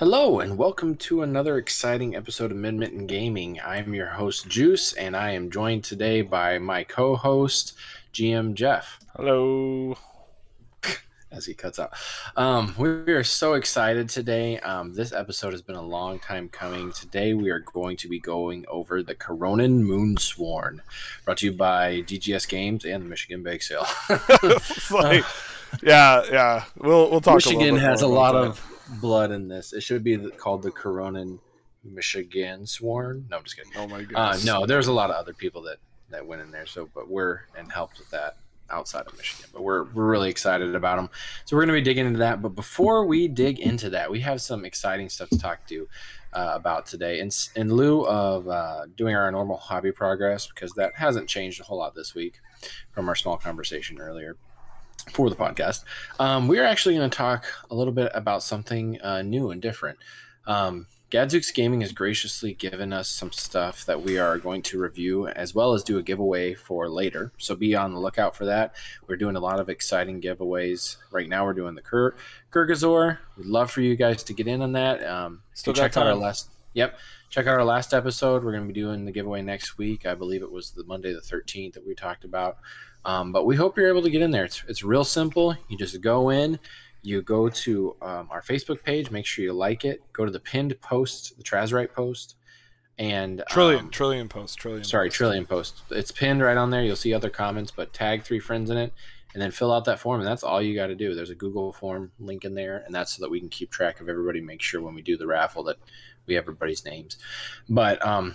Hello, and welcome to another exciting episode of Midmitten Gaming. I'm your host, Juice, and I am joined today by my co host, GM Jeff. Hello. As he cuts out. Um, we are so excited today. Um, this episode has been a long time coming. Today, we are going to be going over the Koronin Moonsworn, brought to you by DGS Games and the Michigan Bake Sale. like, yeah, yeah. We'll, we'll talk Michigan has a lot of blood in this. It should be called the Koronin Michigan Sworn. No, I'm just kidding. Oh my Uh, no, there's a lot of other people that that went in there. So, but we're and helped with that outside of Michigan. But we're we're really excited about them. So we're going to be digging into that. But before we dig into that, we have some exciting stuff to talk to uh, about today. In in lieu of uh, doing our normal hobby progress, because that hasn't changed a whole lot this week from our small conversation earlier for the podcast. Um, we're actually going to talk a little bit about something uh, new and different. Um, Gadzooks Gaming has graciously given us some stuff that we are going to review as well as do a giveaway for later. So be on the lookout for that. We're doing a lot of exciting giveaways. Right now, we're doing the Kur- Kurgazor. We'd love for you guys to get in on that. Um, Still check out our last. Yep. Check out our last episode. We're going to be doing the giveaway next week. I believe it was the Monday the 13th that we talked about. Um, but we hope you're able to get in there. It's, it's real simple. You just go in, you go to um, our Facebook page, make sure you like it, go to the pinned post, the Trazorite post, and Trillion, um, trillion post, trillion. sorry, post. Trillion post. It's pinned right on there. You'll see other comments, but tag three friends in it and then fill out that form. And that's all you got to do. There's a Google form link in there, and that's so that we can keep track of everybody, make sure when we do the raffle that we have everybody's names. But um,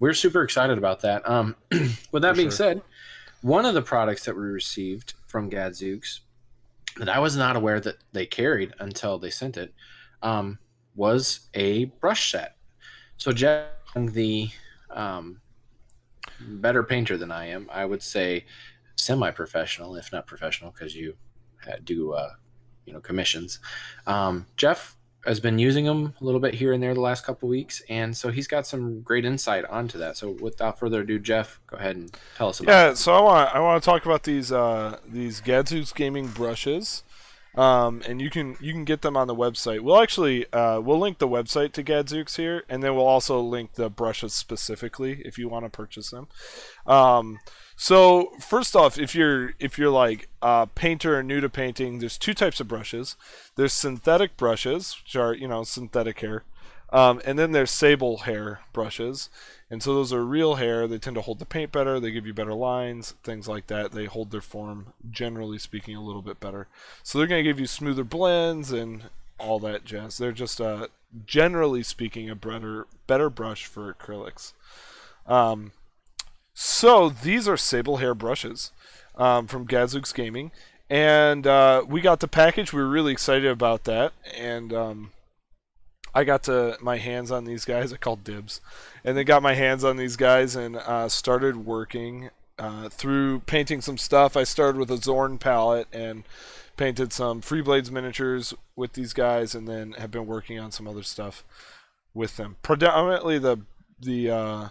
we're super excited about that. Um, with that For being sure. said, one of the products that we received from Gadzooks that I was not aware that they carried until they sent it um, was a brush set. So Jeff, the um, better painter than I am, I would say semi-professional, if not professional, because you do uh, you know commissions. Um, Jeff has been using them a little bit here and there the last couple weeks, and so he's got some great insight onto that. So without further ado, Jeff, go ahead and tell us about. Yeah, so I want I want to talk about these uh, these Gadzooks gaming brushes, um, and you can you can get them on the website. We'll actually uh, we'll link the website to Gadzooks here, and then we'll also link the brushes specifically if you want to purchase them. Um, so first off, if you're if you're like a painter or new to painting, there's two types of brushes. There's synthetic brushes, which are you know synthetic hair, um, and then there's sable hair brushes. And so those are real hair. They tend to hold the paint better. They give you better lines, things like that. They hold their form, generally speaking, a little bit better. So they're going to give you smoother blends and all that jazz. They're just, uh, generally speaking, a better better brush for acrylics. Um, so these are sable hair brushes um, from Gadzooks Gaming, and uh, we got the package. We were really excited about that, and um, I got to my hands on these guys. I called dibs, and then got my hands on these guys and uh, started working uh, through painting some stuff. I started with a Zorn palette and painted some Free Blades miniatures with these guys, and then have been working on some other stuff with them. Predominantly the the uh,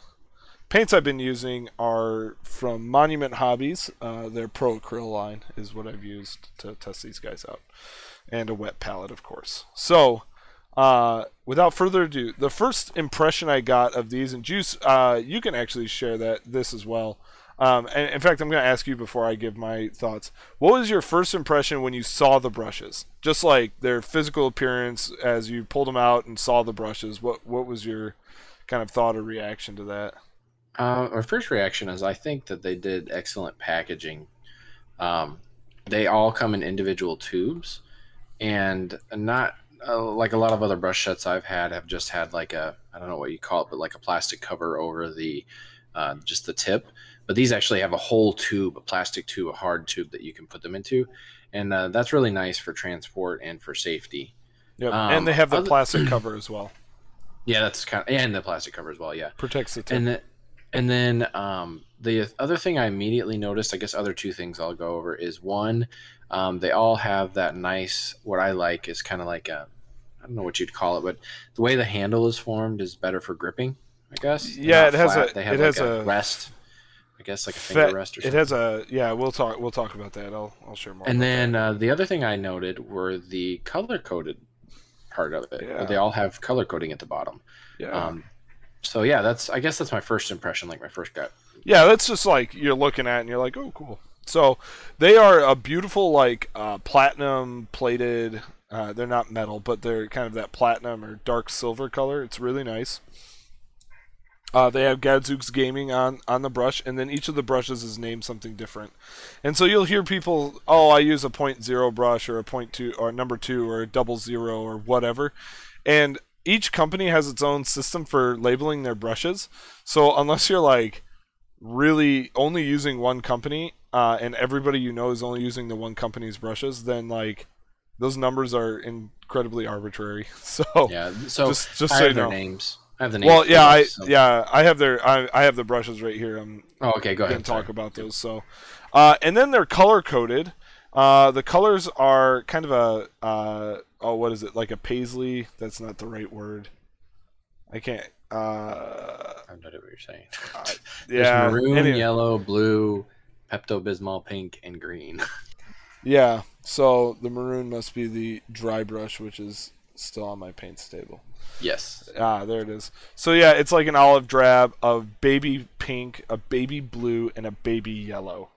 paints I've been using are from Monument Hobbies. Uh, their Pro Acryl line is what I've used to test these guys out, and a wet palette, of course. So, uh, without further ado, the first impression I got of these, and Juice, uh, you can actually share that this as well. Um, and in fact, I'm going to ask you before I give my thoughts. What was your first impression when you saw the brushes? Just like their physical appearance as you pulled them out and saw the brushes. What what was your kind of thought or reaction to that? Uh, our first reaction is I think that they did excellent packaging. Um, they all come in individual tubes, and not uh, like a lot of other brush sets I've had have just had like a I don't know what you call it, but like a plastic cover over the uh, just the tip. But these actually have a whole tube, a plastic tube, a hard tube that you can put them into, and uh, that's really nice for transport and for safety. Yep. Um, and they have the other- plastic cover as well. Yeah, that's kind of and the plastic cover as well. Yeah. Protects the tip. And then, and then um, the other thing I immediately noticed, I guess, other two things I'll go over is one, um, they all have that nice. What I like is kind of like a, I don't know what you'd call it, but the way the handle is formed is better for gripping. I guess. They're Yeah, it has flat. a- They have it like has a, a- rest. I guess like a finger rest or something. it has a yeah. We'll talk. We'll talk about that. I'll I'll share more. and then uh, the other thing I noted were the color coded part of it. Yeah. They all have color coding at the bottom. Yeah. Um, so yeah, that's I guess that's my first impression, like my first gut. Yeah, that's just like you're looking at and you're like, oh, cool. So they are a beautiful, like uh, platinum plated. Uh, they're not metal, but they're kind of that platinum or dark silver color. It's really nice. Uh, they have Gadzooks Gaming on on the brush, and then each of the brushes is named something different. And so you'll hear people, oh, I use a point zero brush or a point two or a number two or a double zero or whatever, and each company has its own system for labeling their brushes. So unless you're like really only using one company, uh, and everybody you know is only using the one company's brushes, then like those numbers are incredibly arbitrary. So Yeah. So just just I so you have their know. names. I have the names. Well, yeah, I so- yeah, I have their I, I have the brushes right here. I'm Oh, okay. Go ahead. talk about those. So, uh, and then they're color coded. Uh, the colors are kind of a uh, oh, what is it? Like a paisley? That's not the right word. I can't. Uh, I don't know what you're saying. yeah, There's maroon, anyway. yellow, blue, Pepto Bismol, pink, and green. Yeah, so the maroon must be the dry brush, which is still on my paint table. yes. Ah, there it is. So yeah, it's like an olive drab, a baby pink, a baby blue, and a baby yellow,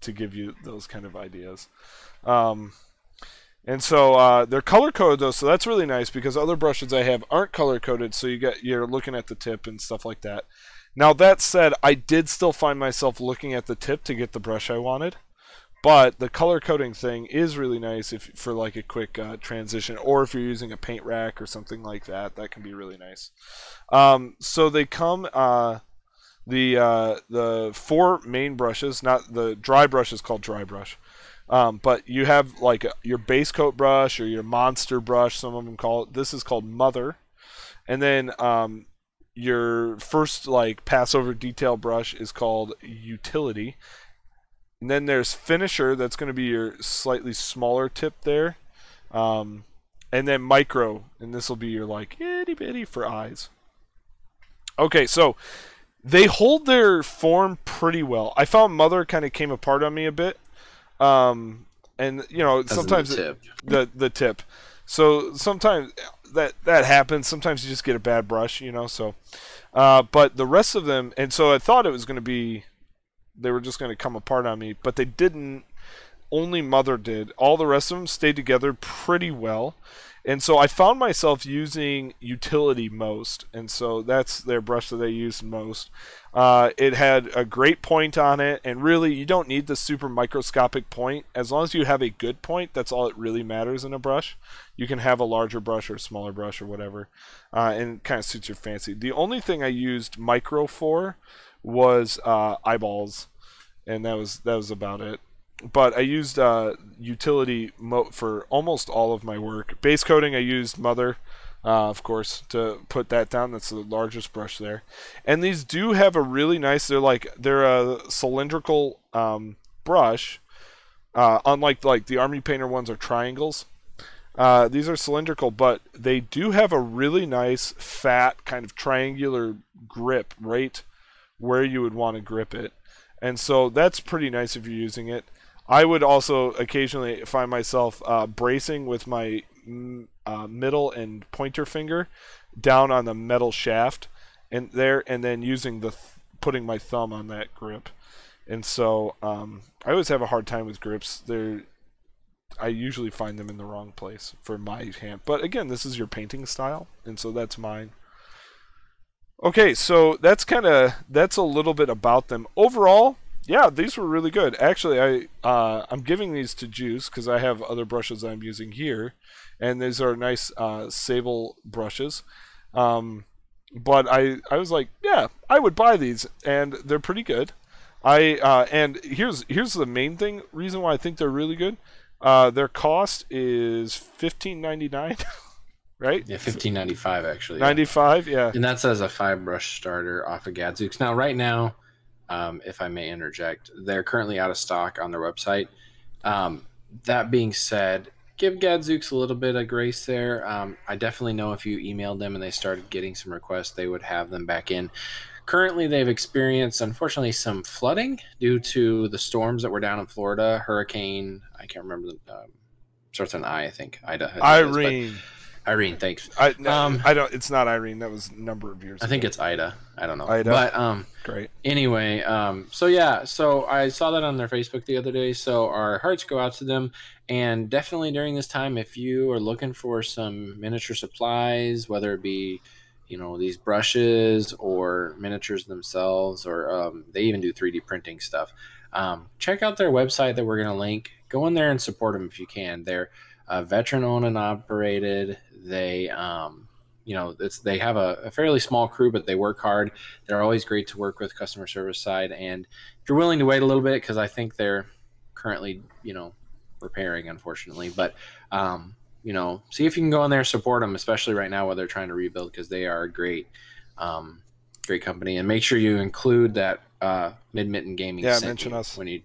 to give you those kind of ideas. Um, and so uh, they're color coded though, so that's really nice because other brushes I have aren't color coded, so you get you're looking at the tip and stuff like that. Now that said, I did still find myself looking at the tip to get the brush I wanted. But the color coding thing is really nice if for like a quick uh, transition, or if you're using a paint rack or something like that, that can be really nice. Um, so they come uh, the uh, the four main brushes, not the dry brush is called dry brush, um, but you have like a, your base coat brush or your monster brush. Some of them call it. This is called mother, and then um, your first like passover detail brush is called utility and then there's finisher that's going to be your slightly smaller tip there um, and then micro and this will be your like itty bitty for eyes okay so they hold their form pretty well i found mother kind of came apart on me a bit um, and you know the sometimes it- tip. the the tip. So sometimes that that happens. Sometimes you just get a bad brush, you know. So, uh, but the rest of them, and so I thought it was going to be, they were just going to come apart on me, but they didn't. Only Mother did. All the rest of them stayed together pretty well. And so I found myself using utility most, and so that's their brush that they used most. Uh, it had a great point on it, and really, you don't need the super microscopic point. As long as you have a good point, that's all it really matters in a brush. You can have a larger brush or a smaller brush or whatever, uh, and it kind of suits your fancy. The only thing I used micro for was uh, eyeballs, and that was that was about it. But I used uh, utility mo- for almost all of my work. Base coating, I used Mother, uh, of course, to put that down. That's the largest brush there. And these do have a really nice. They're like they're a cylindrical um, brush, uh, unlike like the army painter ones are triangles. Uh, these are cylindrical, but they do have a really nice fat kind of triangular grip right where you would want to grip it. And so that's pretty nice if you're using it. I would also occasionally find myself uh, bracing with my mm, uh, middle and pointer finger down on the metal shaft and there and then using the th- putting my thumb on that grip. And so um, I always have a hard time with grips. They're I usually find them in the wrong place for my hand. But again, this is your painting style, and so that's mine. Okay, so that's kind of that's a little bit about them. Overall, yeah, these were really good. Actually, I uh, I'm giving these to Juice because I have other brushes I'm using here, and these are nice uh, sable brushes. Um, but I I was like, yeah, I would buy these, and they're pretty good. I uh, and here's here's the main thing reason why I think they're really good. Uh, their cost is fifteen ninety nine, right? Yeah, fifteen ninety five actually. Ninety five, yeah. And that's as a five brush starter off of Gadzooks. Now, right now, um, if I may interject, they're currently out of stock on their website. Um, that being said, give Gadzooks a little bit of grace there. Um, I definitely know if you emailed them and they started getting some requests, they would have them back in. Currently, they've experienced, unfortunately, some flooding due to the storms that were down in Florida. Hurricane, I can't remember the um, starts with an I, I think. Ida. I think it is, Irene. Thanks. I no, Um, I don't. It's not Irene. That was a number of years. I think it's Ida. I don't know. Ida? But um, great. anyway, um, so yeah, so I saw that on their Facebook the other day. So our hearts go out to them, and definitely during this time, if you are looking for some miniature supplies, whether it be, you know, these brushes or miniatures themselves, or um, they even do 3D printing stuff. Um, check out their website that we're going to link. Go in there and support them if you can. They're uh, veteran owned and operated. They, um, you know, it's they have a, a fairly small crew, but they work hard. They're always great to work with customer service side. And if you're willing to wait a little bit, because I think they're currently, you know, repairing, unfortunately. But, um, you know, see if you can go in there support them, especially right now while they're trying to rebuild, because they are a great, um, great company. And make sure you include that uh, Mid Mitten Gaming. Yeah, mention us. when you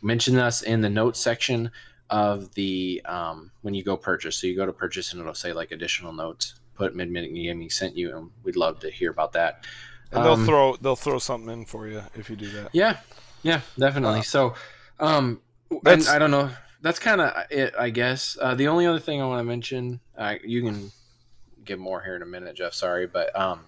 mention us in the notes section of the um, when you go purchase. So you go to purchase and it'll say like additional notes. Put Mid Mitten Gaming sent you, and we'd love to hear about that. And they'll Um, throw they'll throw something in for you if you do that. Yeah, yeah, definitely. Uh, so, um, and I don't know. That's kind of it, I guess. Uh, the only other thing I want to mention, uh, you can give more here in a minute, Jeff. Sorry, but um,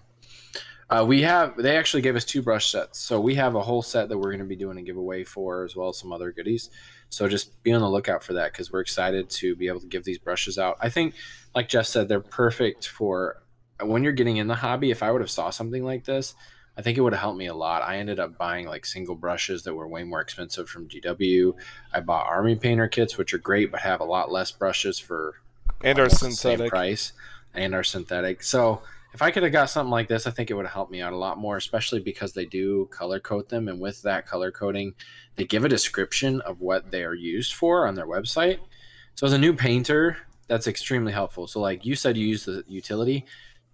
uh, we have they actually gave us two brush sets, so we have a whole set that we're going to be doing a giveaway for, as well as some other goodies. So just be on the lookout for that because we're excited to be able to give these brushes out. I think, like Jeff said, they're perfect for uh, when you're getting in the hobby. If I would have saw something like this, I think it would have helped me a lot. I ended up buying like single brushes that were way more expensive from GW. I bought army painter kits, which are great, but have a lot less brushes for And are almost the same synthetic. price and are synthetic. So if I could have got something like this, I think it would have helped me out a lot more, especially because they do color code them, and with that color coding, they give a description of what they are used for on their website. So as a new painter, that's extremely helpful. So like you said, you use the utility.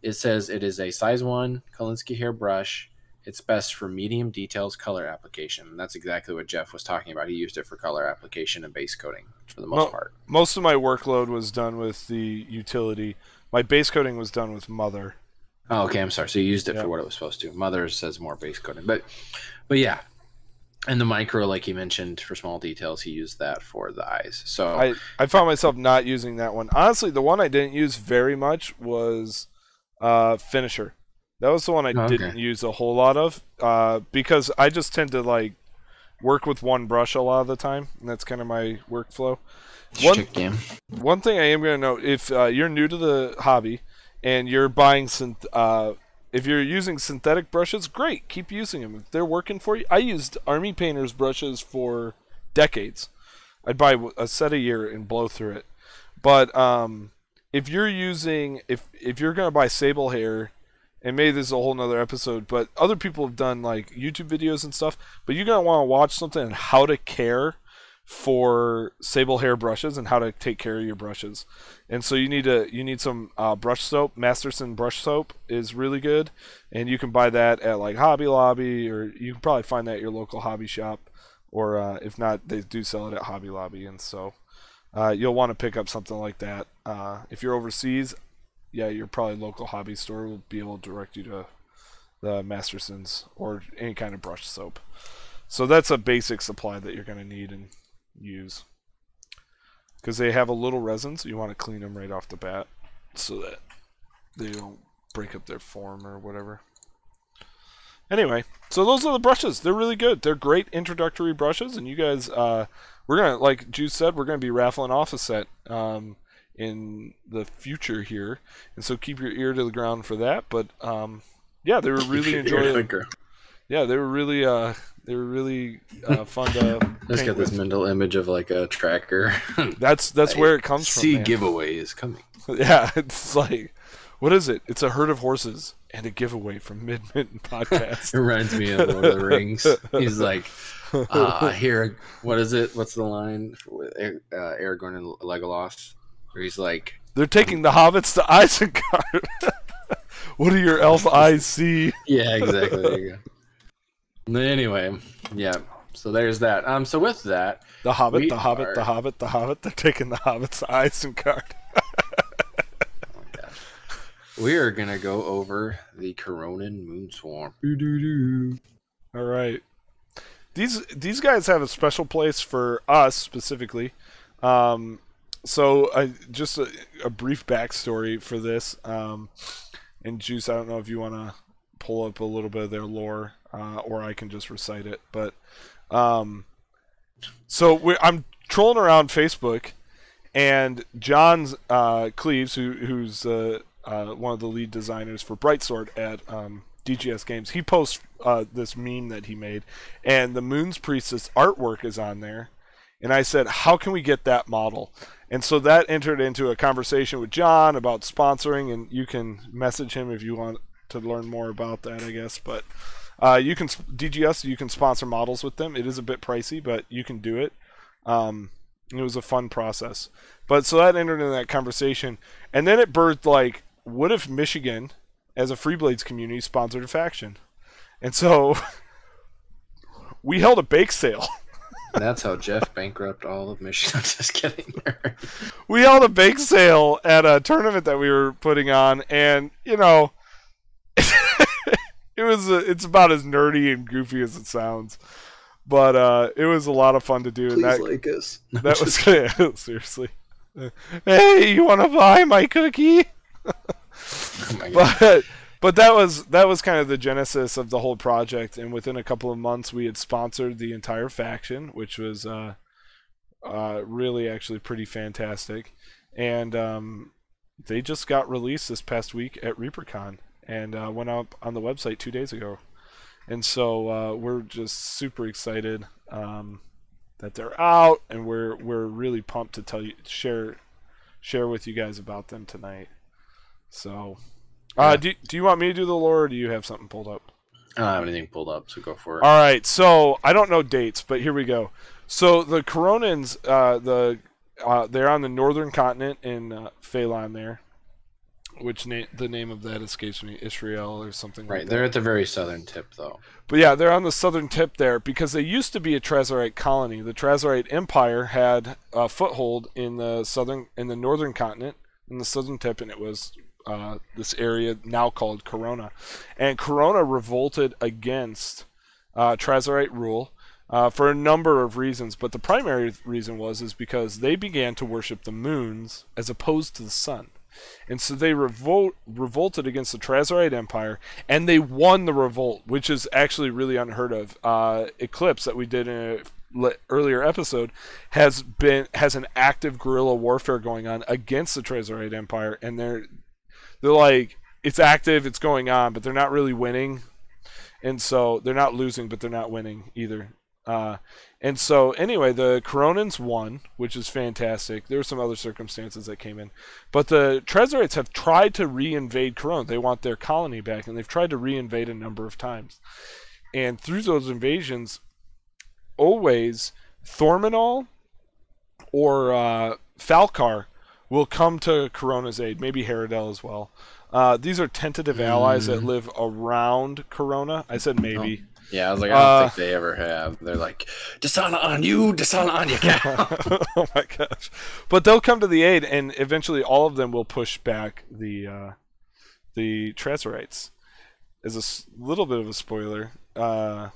It says it is a size one Kolinsky hair brush. It's best for medium details color application. And that's exactly what Jeff was talking about. He used it for color application and base coating for the most Well, part. Most of my workload was done with the utility. My base coating was done with Mother. Oh, okay. I'm sorry. So you used it Yeah. for what it was supposed to. Mother says more base coating, but but yeah. And the micro, like you mentioned, for small details, he used that for the eyes. So I, I found myself not using that one. Honestly, the one I didn't use very much was uh, Finisher. That was the one I Oh, okay. didn't use a whole lot of uh, because I just tend to like work with one brush a lot of the time, and that's kind of my workflow. one- One thing I am going to note: if uh, you're new to the hobby and you're buying synth, uh, if you're using synthetic brushes, great, keep using them. If they're working for you, I used Army Painter's brushes for decades. I'd buy a set a year and blow through it. But um, if you're using, if if you're to buy Sable Hair, and maybe this is a whole nother episode, but other people have done like YouTube videos and stuff. But you're to want to watch something on how to care for sable hair brushes and how to take care of your brushes. And so you need to you need some uh, brush soap. Masterson brush soap is really good, and you can buy that at like Hobby Lobby, or you can probably find that at your local hobby shop, or uh, if not, they do sell it at Hobby Lobby. And so uh, you'll want to pick up something like that. Uh, if you're overseas, yeah, your probably local hobby store will be able to direct you to the Mastersons or any kind of brush soap. So that's a basic supply that you're going to need and use. Because they have a little resin, so you want to clean them right off the bat so that they don't break up their form or whatever. Anyway, so those are the brushes. They're really good. They're great introductory brushes, and you guys, uh, we're gonna like Juice said, we're gonna be raffling off a set um, in the future here, and so keep your ear to the ground for that. But um, yeah, they were really enjoyable. Yeah, they were really uh, they were really uh, fun to. Let's paint get this with. mental image of like a tracker. That's that's where it comes from. See man. giveaway is coming. Yeah, it's like, what is it? It's a herd of horses and a giveaway from Mid Mitten Podcast. It reminds me of Lord of the Rings. He's like, uh, here, what is it? What's the line with uh, Aragorn and Legolas? Where he's like, They're taking the hobbits to Isengard. what do your elf eyes see? yeah, exactly. There you go. Anyway, yeah. So there's that. Um. So with that, The Hobbit, the Hobbit, are- the Hobbit, the Hobbit. They're taking the hobbits to Isengard. oh my gosh, we are gonna go over the Coronan Moonsworn. Doo-doo-doo. All right. These these guys have a special place for us specifically. Um, so I just a, a brief backstory for this. Um, and Juice, I don't know if you want to pull up a little bit of their lore, uh, or I can just recite it. But um, so I'm trolling around Facebook, and John uh, Cleves, who, who's uh, uh, one of the lead designers for Brightsword at um, DGS Games, he posts uh, this meme that he made, and the Moon's Priestess artwork is on there. And I said, "How can we get that model?" And so that entered into a conversation with John about sponsoring, and you can message him if you want to learn more about that, I guess. But uh, you can DGS, you can sponsor models with them. It is a bit pricey, but you can do it. Um, it was a fun process. But so that entered into that conversation, and then it birthed like, what if Michigan, as a Freeblades community, sponsored a faction? And so we held a bake sale. That's how Jeff bankrupt all of Michigan. Just kidding. we held a bake sale at a tournament that we were putting on, and you know, it was a, it's about as nerdy and goofy as it sounds, but uh, it was a lot of fun to do. Please that, like us. that was yeah, seriously. Hey, you want to buy my cookie? Oh my but but that was that was kind of the genesis of the whole project and within a couple of months we had sponsored the entire faction which was uh, uh, really actually pretty fantastic and um, they just got released this past week at ReaperCon and uh, went up on the website two days ago and so uh, we're just super excited um, that they're out and we're we're really pumped to tell you share share with you guys about them tonight so uh, Yeah. do, do you want me to do the lore or do you have something pulled up? I don't have anything pulled up, so go for it. All right, so I don't know dates, but here we go. So the Coronans, uh, the uh, they're on the northern continent in uh, Phelan there, which the name of that escapes me, Israel or something right, like they're at the very southern tip, though. But yeah, they're on the southern tip there because they used to be a Trazorite colony. The Trazorite Empire had a foothold in the southern, in the northern continent, in the southern tip, and it was uh, this area now called Corona. And Corona revolted against uh, rule uh, for a number of reasons, but the primary reason was is because they began to worship the moons as opposed to the sun. And so they revolt, revolted against the Trazorite Empire, and they won the revolt, which is actually really unheard of. Uh, Eclipse that we did in a earlier episode has been has an active guerrilla warfare going on against the Trazorite Empire, and they're they're like it's active, it's going on, but they're not really winning, and so they're not losing, but they're not winning either. Uh, and so anyway, the Coronans won, which is fantastic. There were some other circumstances that came in, but the Trazorites have tried to re-invade Corona. They want their colony back, and they've tried to re-invade a number of times. And through those invasions, always Thormanol or uh, Falcar will come to Corona's aid. Maybe Haradel as well. Uh, these are tentative allies that live around Corona. I said maybe. Yeah, I was like, I don't Uh, think they ever have. They're like, dishonor on you, dishonor on you, oh my gosh! But they'll come to the aid, and eventually all of them will push back the uh, the Trazorites. As a s- little bit of a spoiler, uh,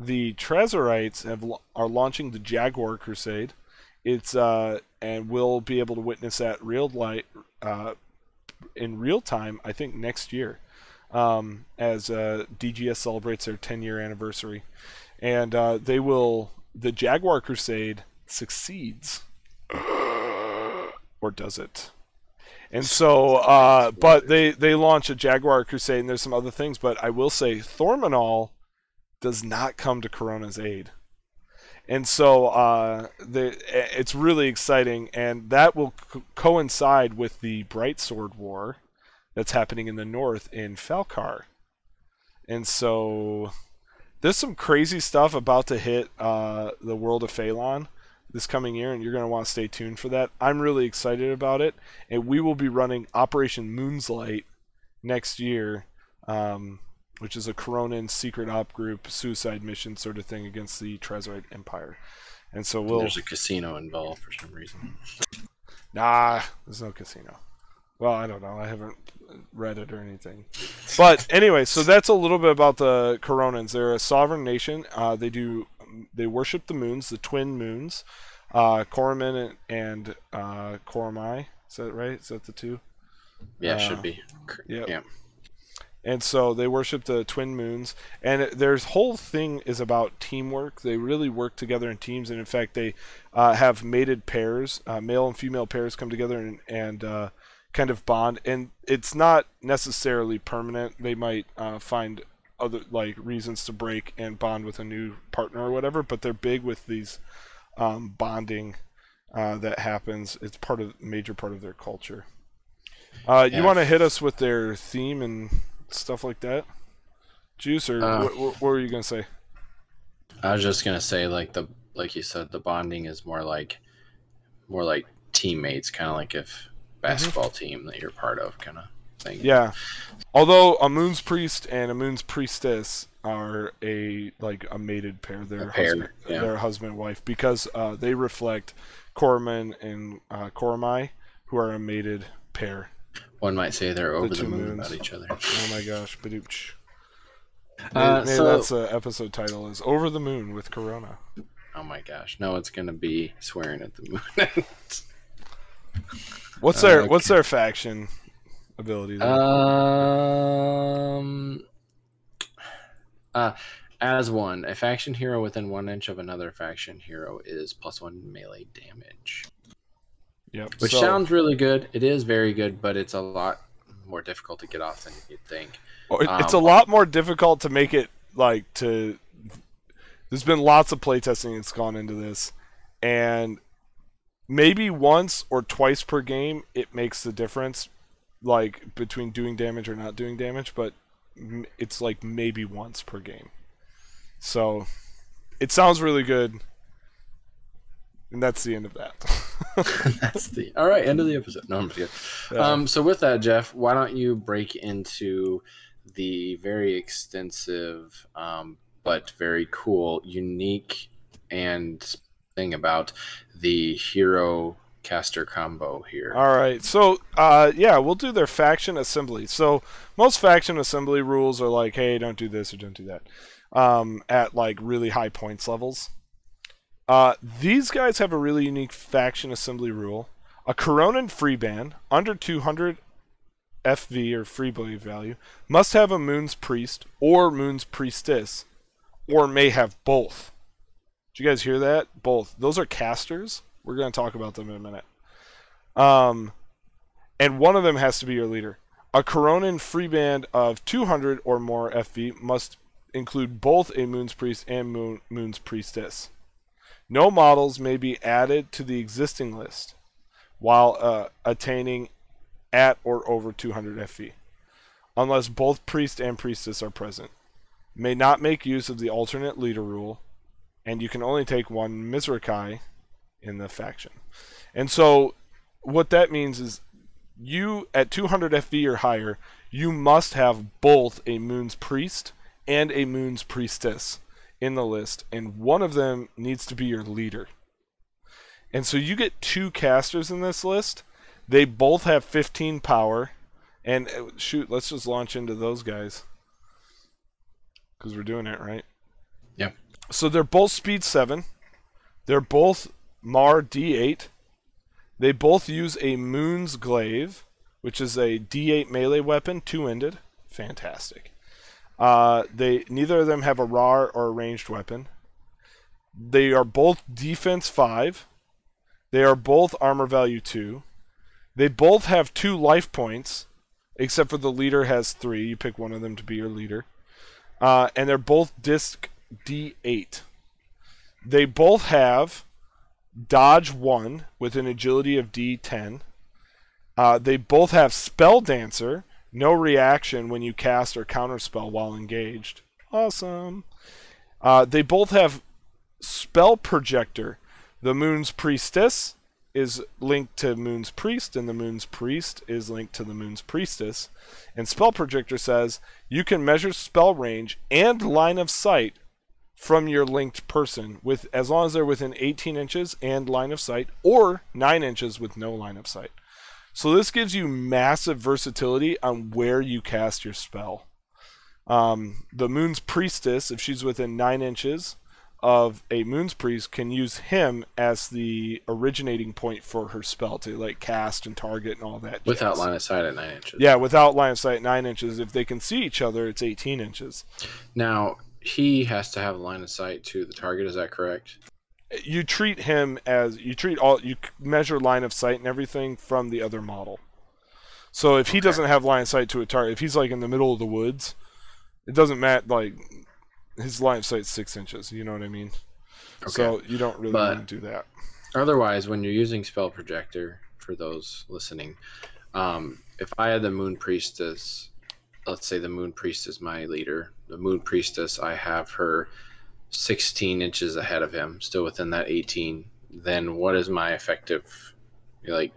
the Trazorites have l- are launching the Jaguar Crusade. It's uh, and we'll be able to witness that real light uh, in real time. I think next year, um, as uh, DGS celebrates their 10 year anniversary, and uh, they will. The Jaguar Crusade succeeds, or does it? And so, uh, but they they launch a Jaguar Crusade, and there's some other things. But I will say, Thormanol does not come to Corona's aid, and so uh, the it's really exciting, and that will co- coincide with the Bright Sword War that's happening in the north in Falcar, and so there's some crazy stuff about to hit uh, the world of Phelan this coming year, and you're going to want to stay tuned for that. I'm really excited about it, and we will be running Operation Moonslight next year, um, which is a Coronan secret op group suicide mission sort of thing against the Trazorite Empire. And so we'll There's a casino involved for some reason. Nah, there's no casino. Well, I don't know. I haven't read it or anything. But anyway, so that's a little bit about the Coronans. They're a sovereign nation. Uh, they do they worship the moons, the twin moons. uh, Corman and, and uh, Cormai. Is that right? Is that the two? Yeah, Uh, should be. yep. Yeah. and so they worship the twin moons and their whole thing is about teamwork they really work together in teams and in fact they uh, have mated pairs uh, male and female pairs come together and, and uh, kind of bond and it's not necessarily permanent. They might uh, find other like reasons to break and bond with a new partner or whatever but they're big with these um, bonding uh, that happens. It's part of major part of their culture. Uh, you Yeah. want to hit us with their theme and stuff like that, Juice, or Uh, what, what, what were you gonna say? I was just gonna say, like the like you said, the bonding is more like more like teammates, kind of like if basketball team that you're part of, kind of thing. Mm-hmm. Yeah. Although a moon's priest and a moon's priestess are a like a mated pair. They're A pair, husband, yeah. they're husband and wife because uh, they reflect Corman and uh, Cormai, who are a mated pair. One might say they're over the, two moon moons. about each other. Oh my gosh, badooch. Uh, Maybe so- that's the episode title is Over the Moon with Corona. Oh my gosh! No, it's gonna be swearing at the moon. What's Uh, their okay. what's their faction ability? there? um. Uh, as one, a faction hero within one inch of another faction hero is plus one melee damage, yep. which so- sounds really good. It is very good, but it's a lot more difficult to get off than you'd think. Oh, it- it's a Um, lot more difficult to make it like to. There's been lots of playtesting that's gone into this, and maybe once or twice per game it makes the difference, like between doing damage or not doing damage. But it's like maybe once per game. So, it sounds really good, and that's the end of that. That's the all right. End of the episode. No, I'm just kidding. Um, so with that, Jeff, why don't you break into the very extensive, um, but very cool, unique, and thing about the hero caster combo here. All right. So, uh, yeah, we'll do their faction assembly. So, most faction assembly rules are like, hey, don't do this or don't do that, um, at like really high points levels. Uh, these guys have a really unique faction assembly rule. A Coronan freeband under 200 FV or free blade value must have a Moon's Priest or Moon's Priestess, or may have both. You guys hear that? Both. Those are casters. We're going to talk about them in a minute. Um, and one of them has to be your leader. A Coronan freeband of 200 or more FV must include both a Moon's Priest and Moon, Moon's Priestess. No models may be added to the existing list while uh, attaining at or over 200 FV, unless both Priest and Priestess are present. May not make use of the alternate leader rule, and you can only take one Mizrakai in the faction. And so, what that means is you at 200 FV or higher, you must have both a Moon's Priest and a Moon's Priestess in the list, and one of them needs to be your leader. And so you get two casters in this list. They both have 15 power, and uh, shoot, let's just launch into those guys because we're doing it right. Yep. So they're both speed seven. They're both Mar D8. They both use a Moon's Glaive, which is a D8 melee weapon, two-ended. Fantastic. Uh, they neither of them have a raw or a ranged weapon. They are both defense five. They are both armor value two. They both have two life points, except for the leader has three. You pick one of them to be your leader. Uh, and they're both disc D8. They both have dodge one with an agility of D10. Uh, they both have spell dancer, no reaction when you cast or counterspell while engaged. Awesome. Uh, they both have spell projector. The moon's priestess is linked to moon's priest, and the moon's priest is linked to the moon's priestess. And spell projector says you can measure spell range and line of sight from your linked person with as long as they're within 18 inches and line of sight or 9 inches with no line of sight. So this gives you massive versatility on where you cast your spell. Um, the moon's priestess, if she's within 9 inches, of a Moon's Priest can use him as the originating point for her spell to like cast and target and all that. Without jazz. line of sight at nine inches. Yeah, without line of sight at nine inches. If they can see each other, it's 18 inches. Now he has to have line of sight to the target. Is that correct? You treat him as you treat all you measure line of sight and everything from the other model. So if he Okay. doesn't have line of sight to a target, if he's like in the middle of the woods, it doesn't matter. Like his line of sight's six inches. You know what I mean? Okay. So you don't really But- want to do that. Otherwise, when you're using spell projector, for those listening, um, if I had the moon priestess, let's say the moon priest is my leader, the moon priestess, I have her 16 inches ahead of him, still within that 18. Then what is my effective, like,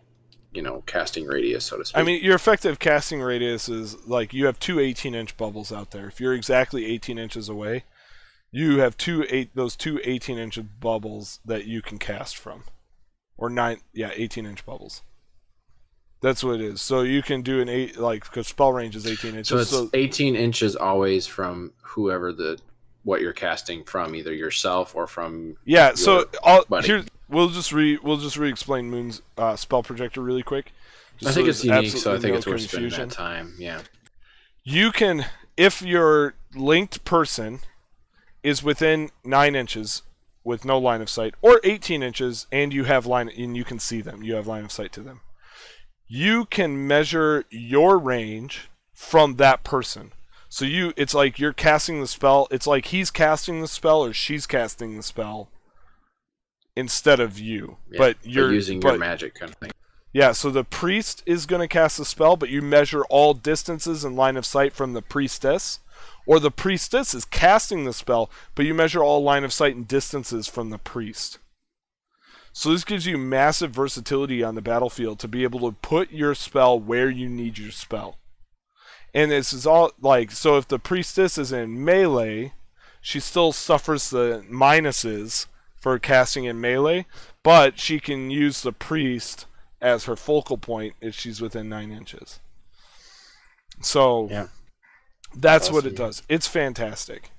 you know, casting radius, so to speak? I mean, your effective casting radius is like you have two 18 inch bubbles out there. If you're exactly 18 inches away, you have two eight those two 18 inch bubbles that you can cast from, or nine yeah 18 inch bubbles. That's what it is. So you can do an eight like because spell range is 18 inches. so it's so 18 inches always from whoever the what you're casting from, either yourself or from. Yeah, so buddy. here we'll just re we'll just re-explain Moon's uh, spell projector really quick. I think so it's unique, so I think no it's worth spending confusion. that time. Yeah. You can if your linked person is within nine inches with no line of sight, or 18 inches, and you have line and you can see them, you have line of sight to them. You can measure your range from that person. So you, it's like you're casting the spell. It's like he's casting the spell or she's casting the spell instead of you. Yeah, but you're using but, your magic kind of thing. Yeah, so the priest is going to cast the spell, but you measure all distances and line of sight from the priestess. Or the priestess is casting the spell, but you measure all line of sight and distances from the priest. So this gives you massive versatility on the battlefield to be able to put your spell where you need your spell. And this is all like so if the priestess is in melee, she still suffers the minuses for casting in melee, but she can use the priest as her focal point if she's within nine inches. So Yeah. that's That's what it does. It's fantastic.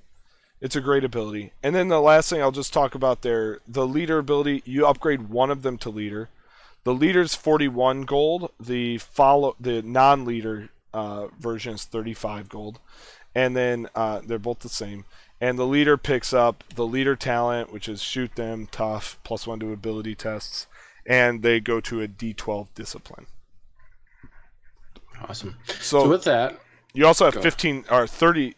It's a great ability. And then the last thing I'll just talk about there, the leader ability, you upgrade one of them to leader. The leader's 41 gold, the follow the non-leader uh, version is 35 gold. And then uh, they're both the same. And the leader picks up the leader talent, which is shoot them, tough, plus one to ability tests, and they go to a D12 discipline. Awesome. So, So with that, you also have 15 or 30.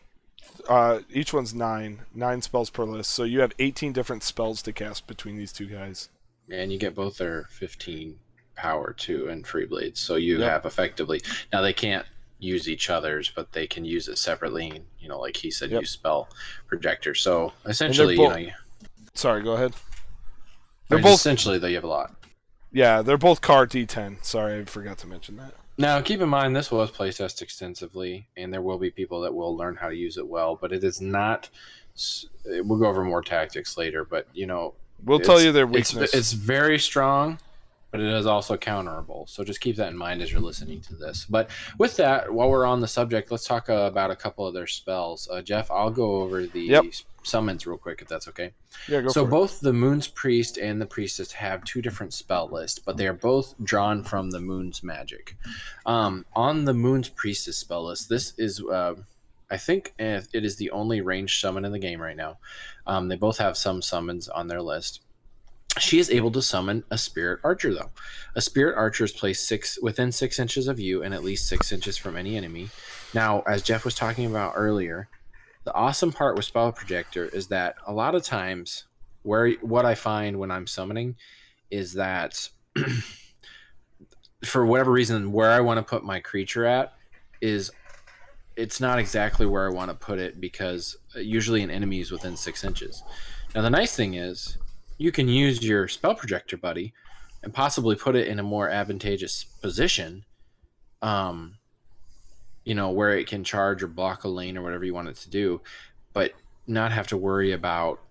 Uh, each one's nine, nine spells per list. So you have 18 different spells to cast between these two guys. and you get both their 15 power too and free blades. So you Yep. have effectively now they can't use each other's, but they can use it separately. You know, like he said, Yep. use spell projector. So essentially, you know, Sorry, go ahead. they're They're both essentially though you have a lot. yeah, they're both car D10. Sorry, I forgot to mention that. Now, keep in mind this was playtest extensively, and there will be people that will learn how to use it well. But it is not. We'll go over more tactics later, but you know, We'll tell you their it's- weakness. It's, very strong, but it is also counterable. So just keep that in mind as you're listening to this. But with that, while we're on the subject, let's talk uh, about a couple of their spells. Uh, Jeff, I'll go over the Yep. Summons real quick if that's okay. yeah, go so both the Moon's Priest and the Priestess have two different spell lists, but they are both drawn from the Moon's magic. Um, on the Moon's Priestess spell list, this is, uh, I think, uh, it is the only ranged summon in the game right now. Um, they both have some summons on their list. She is able to summon a spirit archer, though. A spirit archer is placed six within six inches of you and at least six inches from any enemy. Now, as Jeff was talking about earlier, the awesome part with spell projector is that a lot of times where what I find when I'm summoning is that for whatever reason where I want to put my creature at is it's not exactly where I want to put it because uh, usually an enemy is within six inches. Now the nice thing is you can use your spell projector buddy and possibly put it in a more advantageous position. Um, you know, where it can charge or block a lane or whatever you want it to do, but not have to worry about,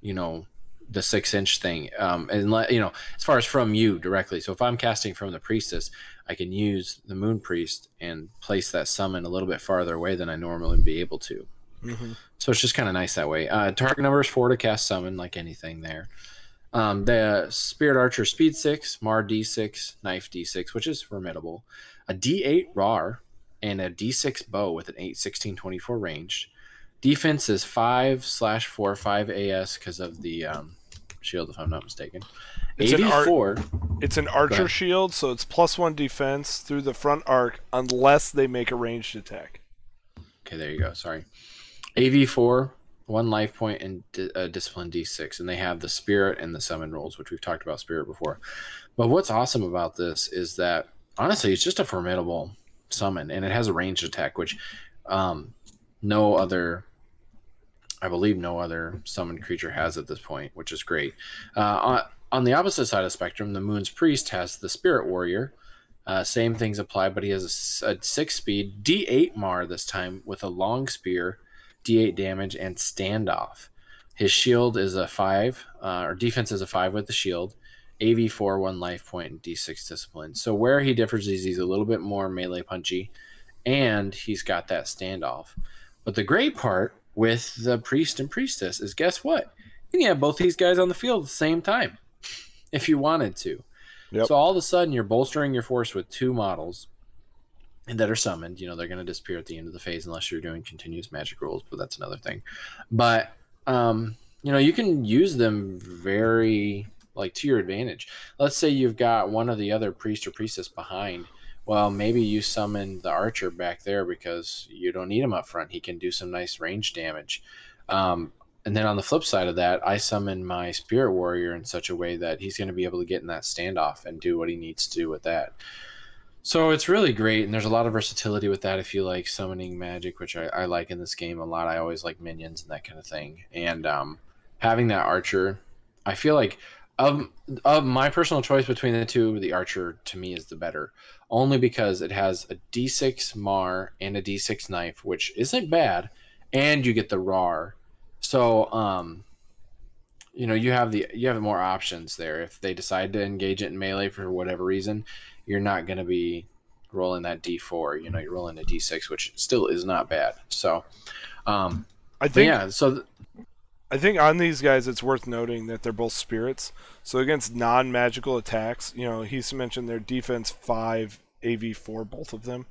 you know, the six inch thing. Um, and let, you know, as far as from you directly. So if I'm casting from the priestess, I can use the moon priest and place that summon a little bit farther away than I normally would be able to. Mm-hmm. So it's just kind of nice that way. Uh, target number is four to cast summon, like anything there. Um, the Spirit Archer Speed 6, Mar D6, Knife D6, which is formidable. A D8 RAR, and a D6 bow with an 8, 16, 24 ranged. Defense is 5 slash 4, 5 AS because of the um, shield, if I'm not mistaken. It's an ar- AV4. It's an archer shield, so it's plus one defense through the front arc unless they make a ranged attack. Okay, there you go. Sorry. AV4, one life point, and di- uh, discipline D6. And they have the spirit and the summon rolls, which we've talked about spirit before. But what's awesome about this is that, honestly, it's just a formidable summon, and it has a ranged attack, which um, no other. I believe no other summoned creature has at this point, which is great. Uh, on, on the opposite side of the spectrum, the Moon's Priest has the Spirit Warrior, uh, same things apply, but he has a six speed D8 Mar this time with a long spear, D8 damage, and standoff. His shield is a five, uh, or defense is a five with the shield. AV4, one life point, and D6 discipline. So where he differs is he's a little bit more melee punchy, and he's got that standoff. But the great part with the priest and priestess is guess what? You can have both these guys on the field at the same time if you wanted to. Yep. So all of a sudden, you're bolstering your force with two models and that are summoned. You know, they're going to disappear at the end of the phase unless you're doing continuous magic rules, but that's another thing. But um, you know, you can use them very like to your advantage. Let's say you've got one of the other priest or priestess behind. Well, maybe you summon the archer back there because you don't need him up front. He can do some nice range damage. Um, and then on the flip side of that, I summon my spirit warrior in such a way that he's going to be able to get in that standoff and do what he needs to do with that. So it's really great, and there's a lot of versatility with that if you like summoning magic, which I, I like in this game a lot. I always like minions and that kind of thing. And um, having that archer, I feel like of, of my personal choice between the two, the archer to me is the better, only because it has a D6 Mar and a D6 knife, which isn't bad, and you get the RAR. So, um, you know, you have the you have more options there. If they decide to engage it in melee for whatever reason, you're not going to be rolling that D4. You know, you're rolling a D6, which still is not bad. So, um, I think yeah. So th- I think on these guys, it's worth noting that they're both spirits. So against non-magical attacks, you know, he's mentioned their defense five, AV four, both of them.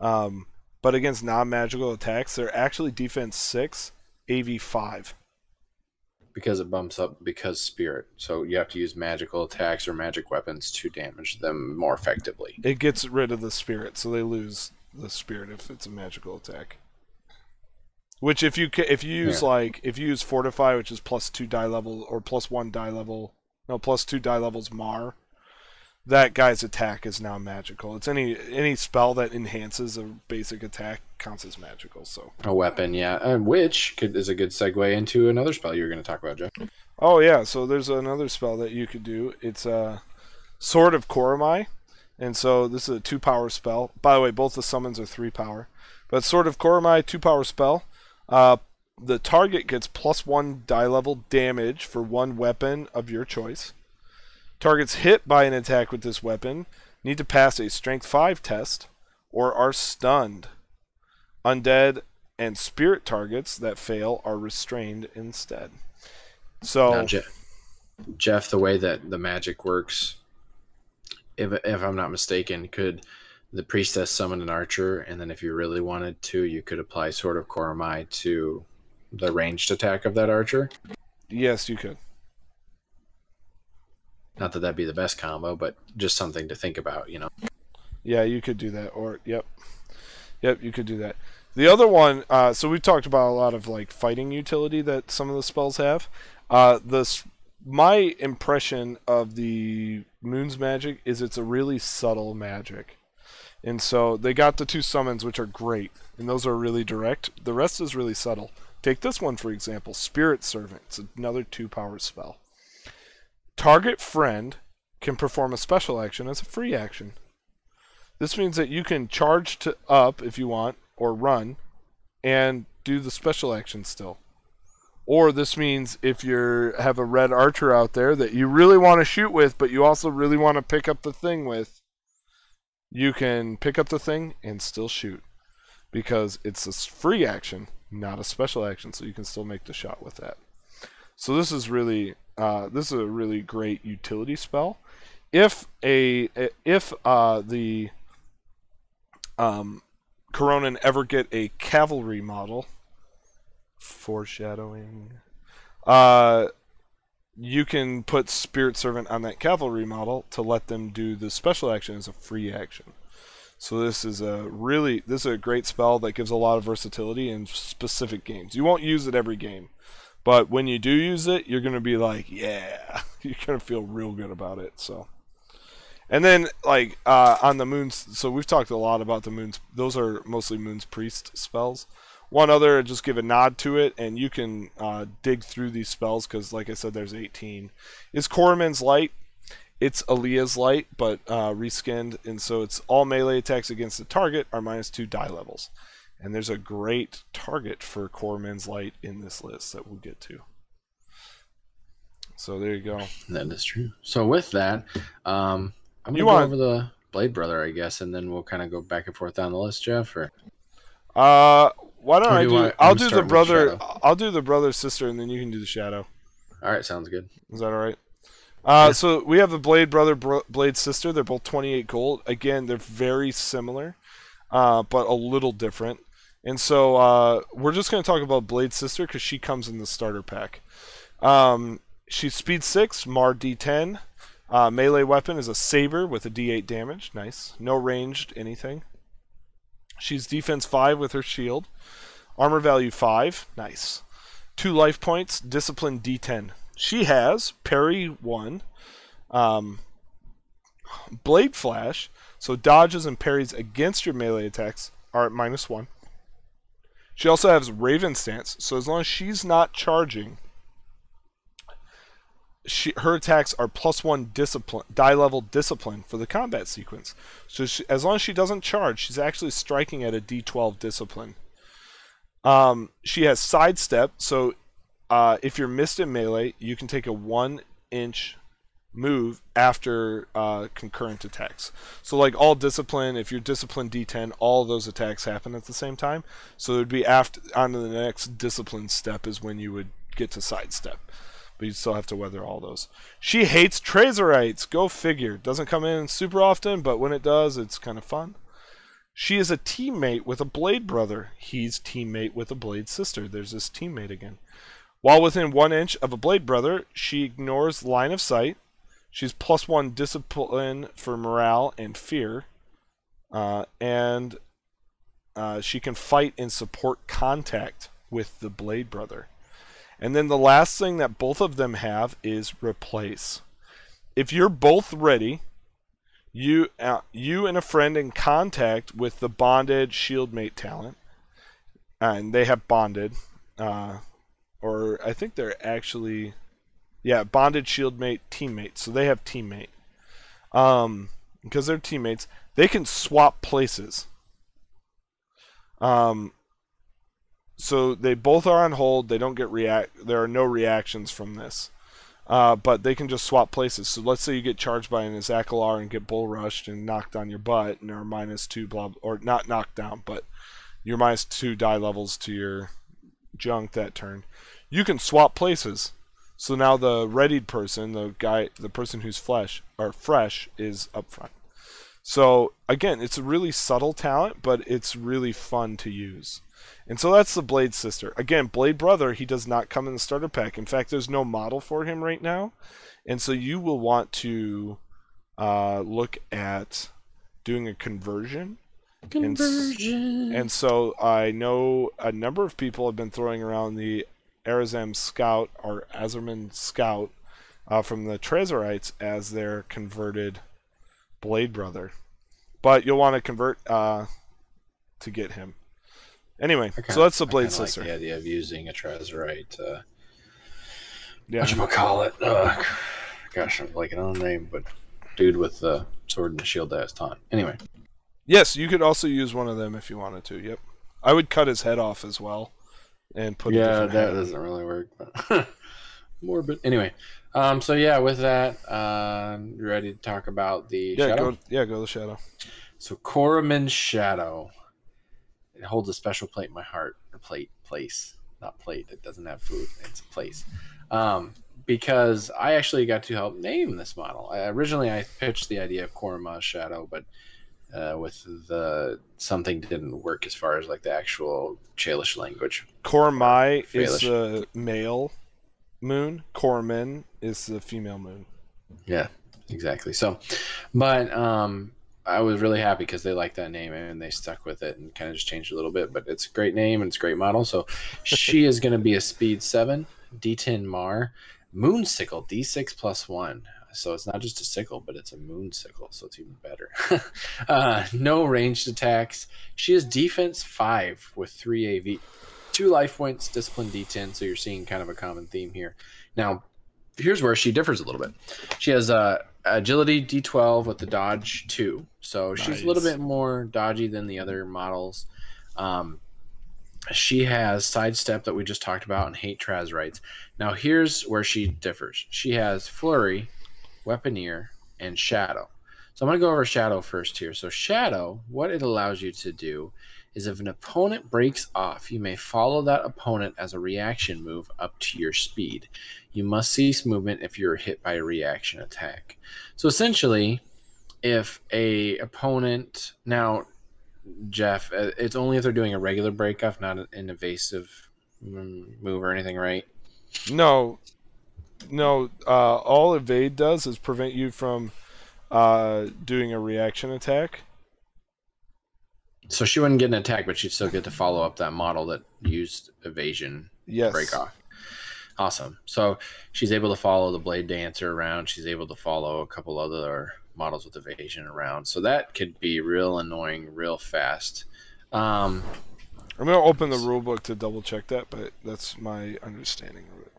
Um, but against non-magical attacks, they're actually defense six, AV five. because it bumps up because spirit. So you have to use magical attacks or magic weapons to damage them more effectively. It gets rid of the spirit, so they lose the spirit if it's a magical attack. Which if you if you use Yeah. like if you use fortify, which is plus two die level or plus one die level, no plus two die levels mar, that guy's attack is now magical. It's any any spell that enhances a basic attack counts as magical. So A weapon, yeah, and which could, is a good segue into another spell you're going to talk about, Jeff. Oh yeah, so there's another spell that you could do. It's a Sword of Koromai, and so this is a two power spell. By the way, both the summons are three power, but Sword of Koromai two power spell. Uh, the target gets plus one die level damage for one weapon of your choice. Targets hit by an attack with this weapon need to pass a Strength five test or are stunned. Undead and spirit targets that fail are restrained instead. So Now, Jeff, Jeff, the way that the magic works, if if I'm not mistaken, could the priestess summon an archer, and then if you really wanted to, you could apply Sword of Koromai to the ranged attack of that archer. yes, you could. Not that that'd be the best combo, but just something to think about, you know. Yeah, you could do that. Or yep, yep, you could do that. The other one, uh, so we've talked about a lot of like fighting utility that some of the spells have. Uh, this my impression of the moon's magic is it's a really subtle magic, and so they got the two summons which are great, and those are really direct. The rest is really subtle. Take this one for example, Spirit Servant. It's another two power spell. Target friend can perform a special action as a free action. This means that you can charge to up if you want or run and do the special action still. Or this means if you have a red archer out there that you really want to shoot with but you also really want to pick up the thing with, you can pick up the thing and still shoot because it's a free action not a special action, so you can still make the shot with that. So this is really uh, this is a really great utility spell. If a if uh, the um, Koronin ever get a cavalry model, foreshadowing, uh, you can put Spirit Servant on that cavalry model to let them do the special action as a free action. So this is a really this is a great spell that gives a lot of versatility in specific games. You won't use it every game, but when you do use it, you're gonna be like, yeah, you're gonna feel real good about it. So, and then like uh, on the moons, so we've talked a lot about the moons. Those are mostly moons priest spells. One other, just give a nod to it, and you can uh, dig through these spells because, like I said, there's 18. Is Khoromin's Light it's Aliyah's Light, but uh, reskinned, and so it's all melee attacks against the target are minus two die levels. And there's a great target for Khoromin's Light in this list that we'll get to. So there you go. That is true. So with that, um, I'm gonna you go want... over the Blade Brother, I guess, and then we'll kind of go back and forth down the list, Jeff. Or uh, why don't or I do? do I'll do the brother. I'll do the brother sister, and then you can do the shadow. All right, sounds good. Is that all right? Uh, so we have the Blade brother, Bro- Blade sister. They're both 28 gold. Again, they're very similar, uh, but a little different. And so uh, we're just going to talk about Blade sister because she comes in the starter pack. Um, she's speed six, Mar D10. Uh, melee weapon is a saber with a D8 damage. Nice. No ranged anything. She's defense five with her shield. Armor value five. Nice. Two life points. Discipline D10 she has parry one, um, blade flash. So dodges and parries against your melee attacks are at minus one. She also has Raven stance, so as long as she's not charging, she, her attacks are plus one discipline die level discipline for the combat sequence. So she, as long as she doesn't charge, she's actually striking at a D12 discipline. Um, she has sidestep, so uh, if you're missed in melee, you can take a one inch move after uh, concurrent attacks. So like all discipline, if you're discipline D10, all those attacks happen at the same time. So it would be after on to the next discipline step is when you would get to sidestep. But you still have to weather all those. She hates Trazorites. Go figure. Doesn't come in super often, but when it does, it's kind of fun. She is a teammate with a Blade brother. He's teammate with a Blade sister. There's this teammate again. While within one inch of a Blade Brother, she ignores line of sight. She's plus one discipline for morale and fear. Uh, and uh, she can fight and support contact with the Blade Brother. And then the last thing that both of them have is replace. If you're both ready, you uh, you and a friend in contact with the bonded shieldmate talent, and they have bonded. Uh, or I think they're actually, yeah, bonded shieldmate teammates. So they have teammate. Um, because they're teammates, they can swap places. Um, so they both are on hold. They don't get react. There are no reactions from this. Uh, but they can just swap places. So let's say you get charged by an Azakelar and get bull rushed and knocked on your butt, and are minus two blah, or not knocked down, but you're minus two die levels to your junk that turn you can swap places. So now the readied person, the guy, the person who's flesh or fresh, is up front. So again, it's a really subtle talent, but it's really fun to use. And so that's the Blade Sister. Again, Blade Brother, he does not come in the starter pack. In fact, there's no model for him right now. And so you will want to uh, look at doing a conversion. Conversion. And, and so I know a number of people have been throwing around the Arazam Scout or Azerman Scout uh, from the Trazorites as their converted Blade Brother. But you'll want to convert uh, to get him. Anyway, kinda, so that's the Blade Sister. Like the idea of using a Trazorite. Uh, yeah. What you call it? Uh, gosh, I'm blanking on the name, but dude with the sword and the shield that has taunt. Anyway. Yes, you could also use one of them if you wanted to. Yep. I would cut his head off as well and put. Yeah, that doesn't really work. But morbid. Anyway, um, so yeah, with that, uh, you ready to talk about the yeah, shadow? Go, yeah, go the shadow. So Khoromin's shadow. It holds a special plate in my heart. A plate, place, not plate. It doesn't have food. It's a place. Um, because I actually got to help name this model. I, originally, I pitched the idea of Koromaz Shadow, but uh, with the something didn't work as far as like the actual Chalish language. Koromai is the male moon. Kormin is the female moon. Yeah, exactly. So, but um, I was really happy because they liked that name and they stuck with it and kind of just changed a little bit. But it's a great name and it's a great model. So she is going to be a speed seven, D10 Mar, Moon Sickle, D6 plus one. So it's not just a sickle, but it's a moon sickle, so it's even better. uh, no ranged attacks. She is defense five with three AV, two life points, discipline D10. So you're seeing kind of a common theme here. Now, here's where she differs a little bit. She has uh, agility D12 with the dodge two, so nice. she's a little bit more dodgy than the other models. Um, she has sidestep that we just talked about and hate Trazorites. Now here's where she differs. She has flurry, weaponeer, and shadow. So I'm going to go over shadow first here. So shadow, what it allows you to do is if an opponent breaks off, you may follow that opponent as a reaction move up to your speed. You must cease movement if you're hit by a reaction attack. So essentially, if a opponent now, Jeff, uh, it's only if they're doing a regular break off, not an evasive move or anything, right? No, no. Uh, all evade does is prevent you from uh, doing a reaction attack. So she wouldn't get an attack, but she'd still get to follow up that model that used evasion yes. break off. Awesome. So she's able to follow the blade dancer around. She's able to follow a couple other models with evasion around. So that could be real annoying, real fast. Um, I'm gonna open the rule book to double check that, but that's my understanding of it.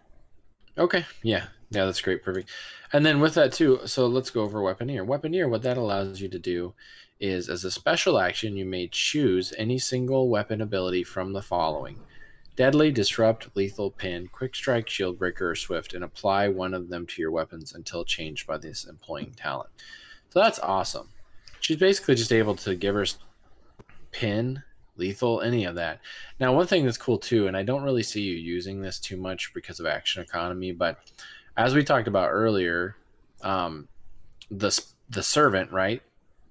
Okay. Yeah. Yeah, that's great. Perfect. And then with that too, so let's go over Weaponeer. Weaponeer, what that allows you to do is as a special action, you may choose any single weapon ability from the following Deadly, Disrupt, Lethal, Pin, Quick Strike, Shield Breaker, or Swift, and apply one of them to your weapons until changed by this employing talent. So that's awesome. She's basically just able to give her Pin, Lethal, any of that. Now, one thing that's cool too, and I don't really see you using this too much because of action economy, but as we talked about earlier, um, the the servant right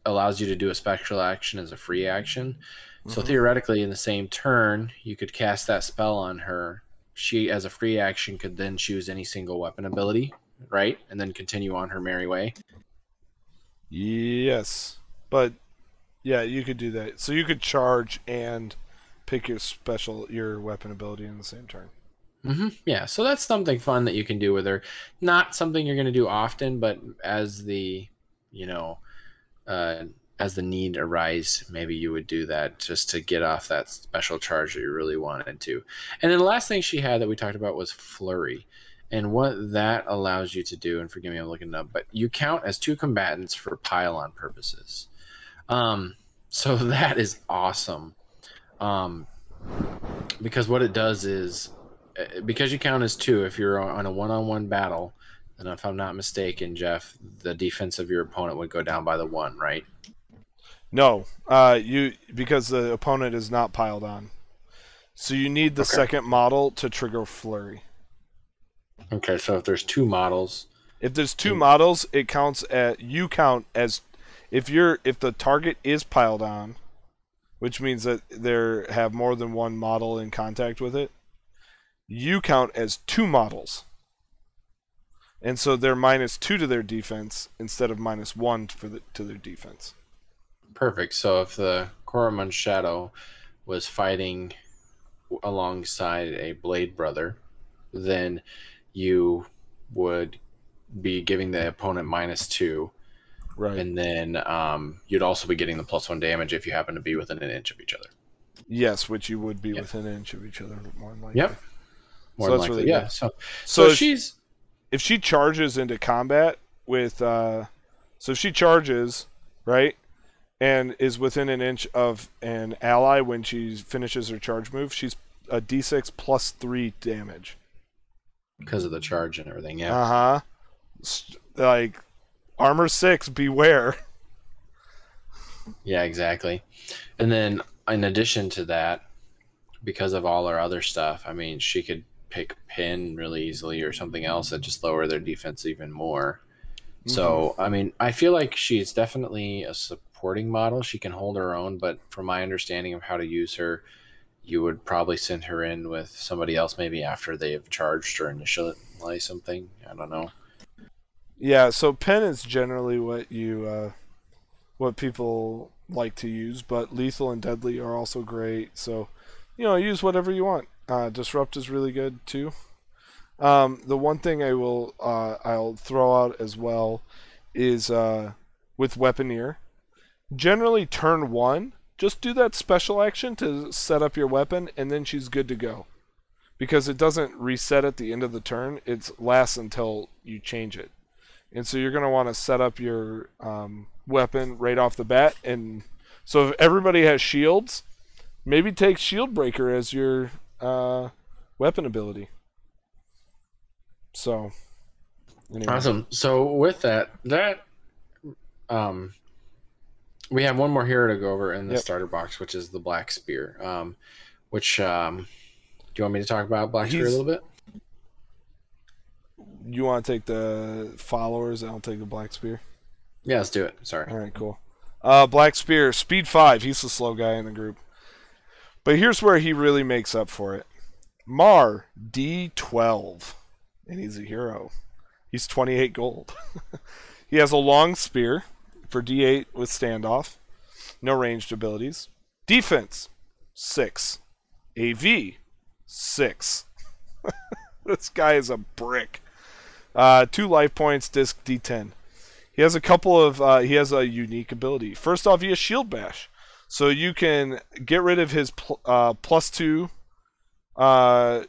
allows you to do a special action as a free action. Mm-hmm. So theoretically, in the same turn, you could cast that spell on her. She, as a free action, could then choose any single weapon ability, right, and then continue on her merry way. Yes, but yeah, you could do that. So you could charge and pick your special your weapon ability in the same turn. Mm-hmm. Yeah, so that's something fun that you can do with her. Not something you're going to do often, but as the you know uh, as the need arise, maybe you would do that just to get off that special charge that you really wanted to. And then the last thing she had that we talked about was flurry. And what that allows you to do, and forgive me, I'm looking up, but you count as two combatants for pile-on purposes. Um, so that is awesome. Um, because what it does is, uh, because you count as two, if you're on a one-on-one battle, and if I'm not mistaken, Jeff, the defense of your opponent would go down by the one, right? No, uh, you because the opponent is not piled on, so you need the okay. second model to trigger flurry. Okay, so if there's two models, if there's two hmm. models, it counts at you count as if you're if the target is piled on, which means that there have more than one model in contact with it. You count as two models and so they're minus two to their defense instead of minus one for the, to their defense. Perfect. So if the Khoromin Shadow was fighting alongside a Blade Brother, then you would be giving the opponent minus two. Right. And then um, you'd also be getting the plus one damage if you happen to be within an inch of each other. Yes, which you would be yep. within an inch of each other more than likely. Yep. More so likely, really yeah. So, so, so she's if she charges into combat with uh so if she charges, right? And is within an inch of an ally when she finishes her charge move, she's a D6 plus 3 damage. Because of the charge and everything, yeah. Uh-huh. Like armor 6, beware. Yeah, exactly. And then in addition to that, because of all her other stuff, I mean, she could pick pin really easily or something else that just lower their defense even more. Mm-hmm. So, I mean, I feel like she's definitely a supporting model. She can hold her own, but from my understanding of how to use her, you would probably send her in with somebody else maybe after they've charged or initialize something. I don't know. Yeah, so pen is generally what you uh, what people like to use, but lethal and deadly are also great. So, you know, use whatever you want. Uh, disrupt is really good too. Um, the one thing I will uh, I'll throw out as well is uh, with weaponeer. Generally, turn one, just do that special action to set up your weapon, and then she's good to go. Because it doesn't reset at the end of the turn; it lasts until you change it. And so you're going to want to set up your um, weapon right off the bat. And so if everybody has shields, maybe take Shield Breaker as your uh, weapon ability. So, anyway. awesome. So with that, that um, we have one more hero to go over in the yep. starter box, which is the Black Spear. Um, which um, do you want me to talk about Black Spear a little bit? You want to take the followers? I'll take the Black Spear. Yeah, let's do it. Sorry. All right, cool. Uh, Black Spear, speed five. He's the slow guy in the group. But here's where he really makes up for it. Mar D12, and he's a hero. He's 28 gold. he has a long spear for D8 with standoff. No ranged abilities. Defense, 6. AV, 6. this guy is a brick. Uh, two life points, disc D10. He has a couple of. Uh, he has a unique ability. First off, he has Shield Bash, so you can get rid of his pl- uh, plus two uh,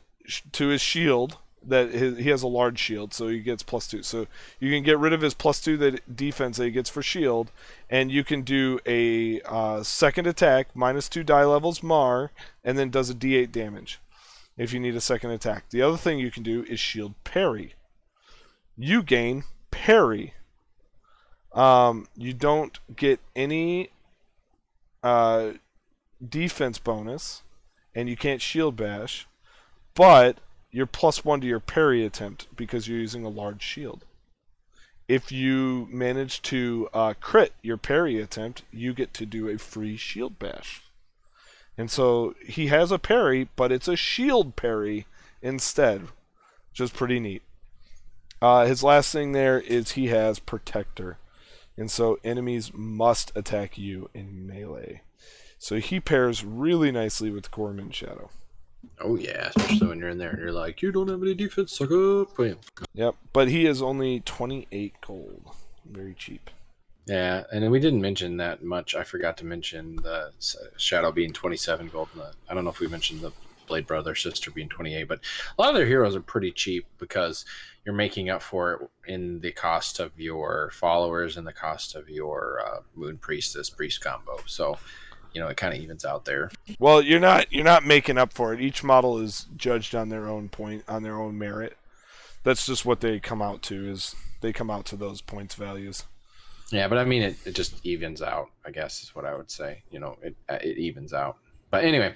to his shield that his, he has a large shield, so he gets plus two. So you can get rid of his plus two that defense that he gets for shield, and you can do a uh, second attack minus two die levels Mar, and then does a D8 damage if you need a second attack. The other thing you can do is shield parry. You gain parry. Um, you don't get any uh, defense bonus, and you can't shield bash, but you're plus one to your parry attempt because you're using a large shield. If you manage to uh, crit your parry attempt, you get to do a free shield bash. And so he has a parry, but it's a shield parry instead, which is pretty neat. Uh, his last thing there is he has protector, and so enemies must attack you in melee. So he pairs really nicely with Khoromin Shadow. Oh yeah, especially when you're in there and you're like, you don't have any defense, suck up. Bam. Yep, but he is only 28 gold, very cheap. Yeah, and then we didn't mention that much. I forgot to mention the Shadow being 27 gold. I don't know if we mentioned the Blade Brother sister being 28, but a lot of their heroes are pretty cheap because you're making up for it in the cost of your followers and the cost of your uh, Moon Priestess Priest combo. So you know it kind of evens out there. Well, you're not you're not making up for it. Each model is judged on their own point on their own merit. That's just what they come out to is they come out to those points values. Yeah, but I mean it, it just evens out. I guess is what I would say. You know, it it evens out. But anyway,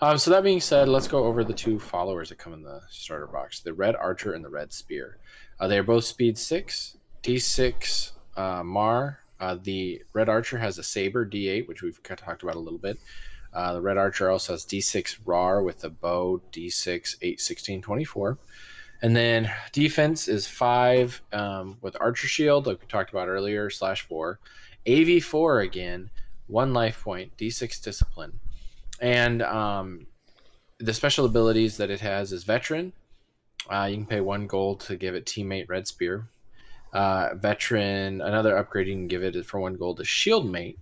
um, so that being said, let's go over the two followers that come in the starter box: the Red Archer and the Red Spear. Uh, they are both speed six, D6 uh, Mar uh, the Red Archer has a Saber D8, which we've talked about a little bit. Uh, the Red Archer also has D6 RAR with a bow D6 8 16 24. And then defense is five um, with Archer Shield, like we talked about earlier, slash four. AV4 again, one life point, D6 Discipline. And um, the special abilities that it has is Veteran. Uh, you can pay one gold to give it Teammate Red Spear uh, veteran. Another upgrade you can give it for one gold is Shield Mate,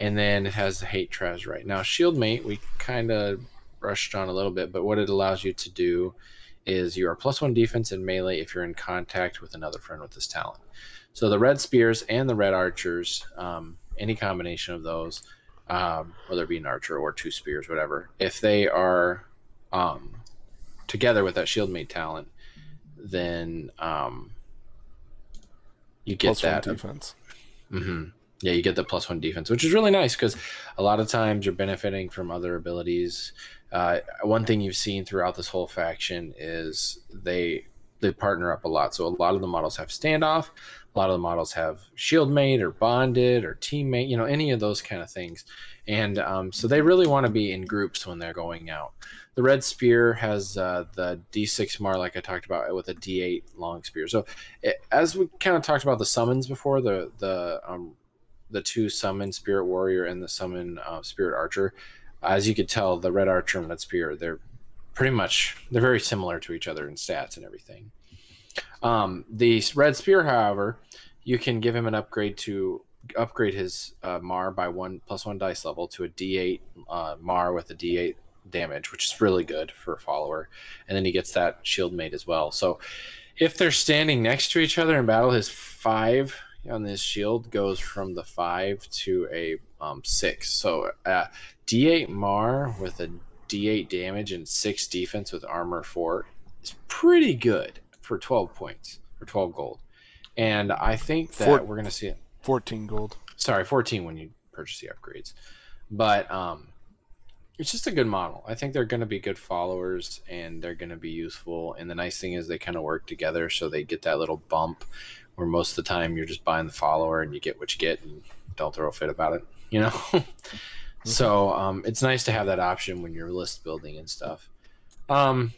and then it has the Hate Traz right now. Shield Mate we kind of brushed on a little bit, but what it allows you to do is you are plus one defense in melee if you're in contact with another friend with this talent. So the red spears and the red archers, um, any combination of those, um, whether it be an archer or two spears, whatever, if they are um, together with that shield mate talent, then um, you get Plus that defense. Mm-hmm. yeah, you get the plus one defense, which is really nice because a lot of times you're benefiting from other abilities. Uh, one thing you've seen throughout this whole faction is they they partner up a lot. So a lot of the models have standoff, a lot of the models have shield mate or bonded or teammate, you know, any of those kind of things. And um, so they really want to be in groups when they're going out. The red spear has uh, the D6 Mar, like I talked about, with a D8 long spear. So it, as we kind of talked about the summons before, the the um, the two summon Spirit Warrior and the summon uh, Spirit Archer, as you could tell, the red Archer and red Spear, they're pretty much they're very similar to each other in stats and everything. Um, the red spear, however, you can give him an upgrade to upgrade his uh, Mar by one plus one dice level to a D8 uh, Mar with a D8 damage, which is really good for a follower. And then he gets that shield mate as well. So if they're standing next to each other in battle, his five on this shield goes from the five to a um, six. So uh, D8 Mar with a D8 damage and six defense with armor four is pretty good for 12 points or 12 gold. And I think that Four, we're going to see it. 14 gold. Sorry, 14 when you purchase the upgrades. But um, it's just a good model. I think they're going to be good followers and they're going to be useful. And the nice thing is they kind of work together so they get that little bump where most of the time you're just buying the follower and you get what you get and don't throw a fit about it, you know? so um, it's nice to have that option when you're list building and stuff. Um,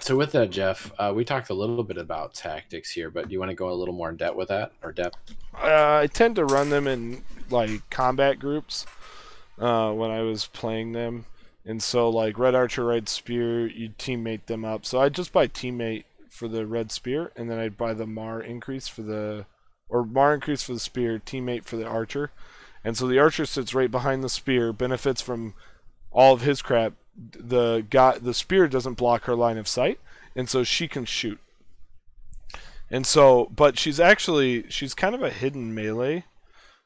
so with that, Jeff, uh, we talked a little bit about tactics here, but do you want to go a little more in depth with that or depth? Uh, I tend to run them in like combat groups uh, when I was playing them, and so like red archer, red spear, you teammate them up. So I just buy teammate for the red spear, and then I'd buy the mar increase for the or mar increase for the spear, teammate for the archer, and so the archer sits right behind the spear, benefits from all of his crap the guy the spear doesn't block her line of sight and so she can shoot. And so but she's actually she's kind of a hidden melee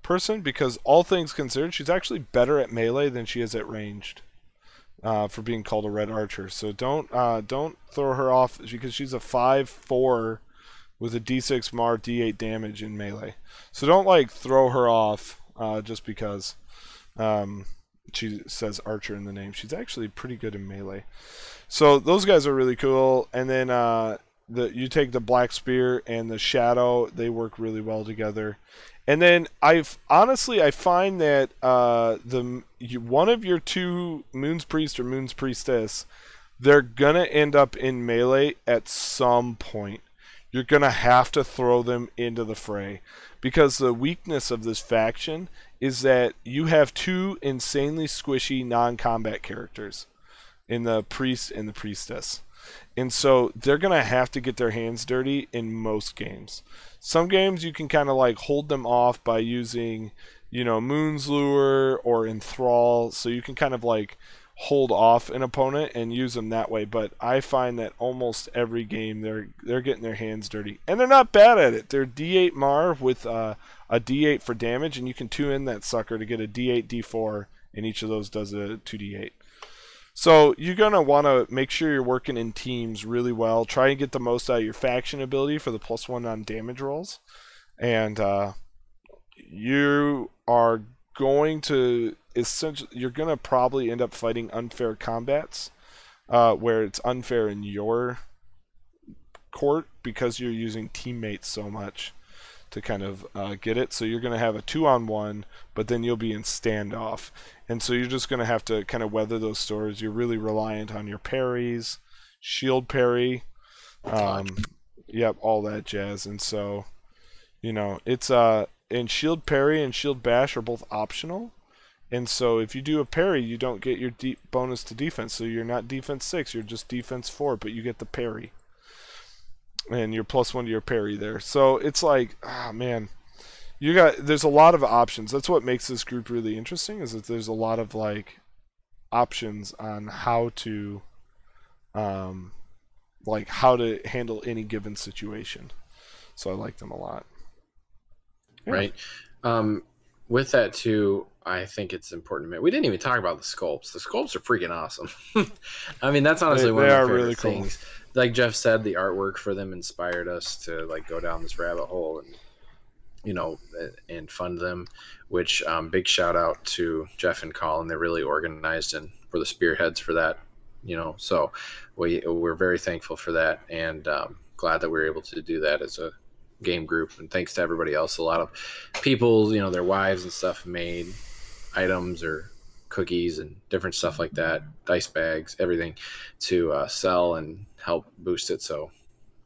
person because all things considered she's actually better at melee than she is at ranged uh, for being called a red archer. So don't uh, don't throw her off because she's a 5-4 with a d6 mar d8 damage in melee. So don't like throw her off uh, just because um, she says archer in the name. She's actually pretty good in melee. So those guys are really cool. And then uh, the you take the black spear and the shadow. They work really well together. And then I've honestly I find that uh, the you, one of your two moon's priest or moon's priestess, they're gonna end up in melee at some point. You're gonna have to throw them into the fray because the weakness of this faction is that you have two insanely squishy non-combat characters in the priest and the priestess. And so they're going to have to get their hands dirty in most games. Some games you can kind of like hold them off by using, you know, Moon's Lure or Enthrall. So you can kind of like hold off an opponent and use them that way. But I find that almost every game they're they're getting their hands dirty, and they're not bad at it. They're D8 Mar with uh, a D8 for damage, and you can two in that sucker to get a D8 D4, and each of those does a 2D8. So you're gonna want to make sure you're working in teams really well. Try and get the most out of your faction ability for the plus one on damage rolls, and uh, you are going to essentially you're gonna probably end up fighting unfair combats uh, where it's unfair in your court because you're using teammates so much to kind of uh, get it. So you're going to have a two on one, but then you'll be in standoff. And so you're just going to have to kind of weather those storms. You're really reliant on your parries, shield parry, um, yep, all that jazz. And so, you know, it's uh, and shield parry and shield bash are both optional. And so if you do a parry, you don't get your deep bonus to defense. So you're not defense six, you're just defense four, but you get the parry. And you're plus one to your parry there. So it's like, ah man. You got there's a lot of options. That's what makes this group really interesting, is that there's a lot of like options on how to um like how to handle any given situation. So I like them a lot. Yeah. Right. Um with that too, I think it's important to me. We didn't even talk about the sculpts. The sculpts are freaking awesome. I mean, that's honestly they, one they of my favorite really things. Cool. Like Jeff said, the artwork for them inspired us to like go down this rabbit hole, and you know, and fund them. Which um, big shout out to Jeff and Colin. They really organized and were the spearheads for that. You know, so we we're very thankful for that, and um, glad that we were able to do that as a game group. And thanks to everybody else. A lot of people, you know, their wives and stuff made items or cookies and different stuff like that, dice bags, everything to uh, sell and help boost it. So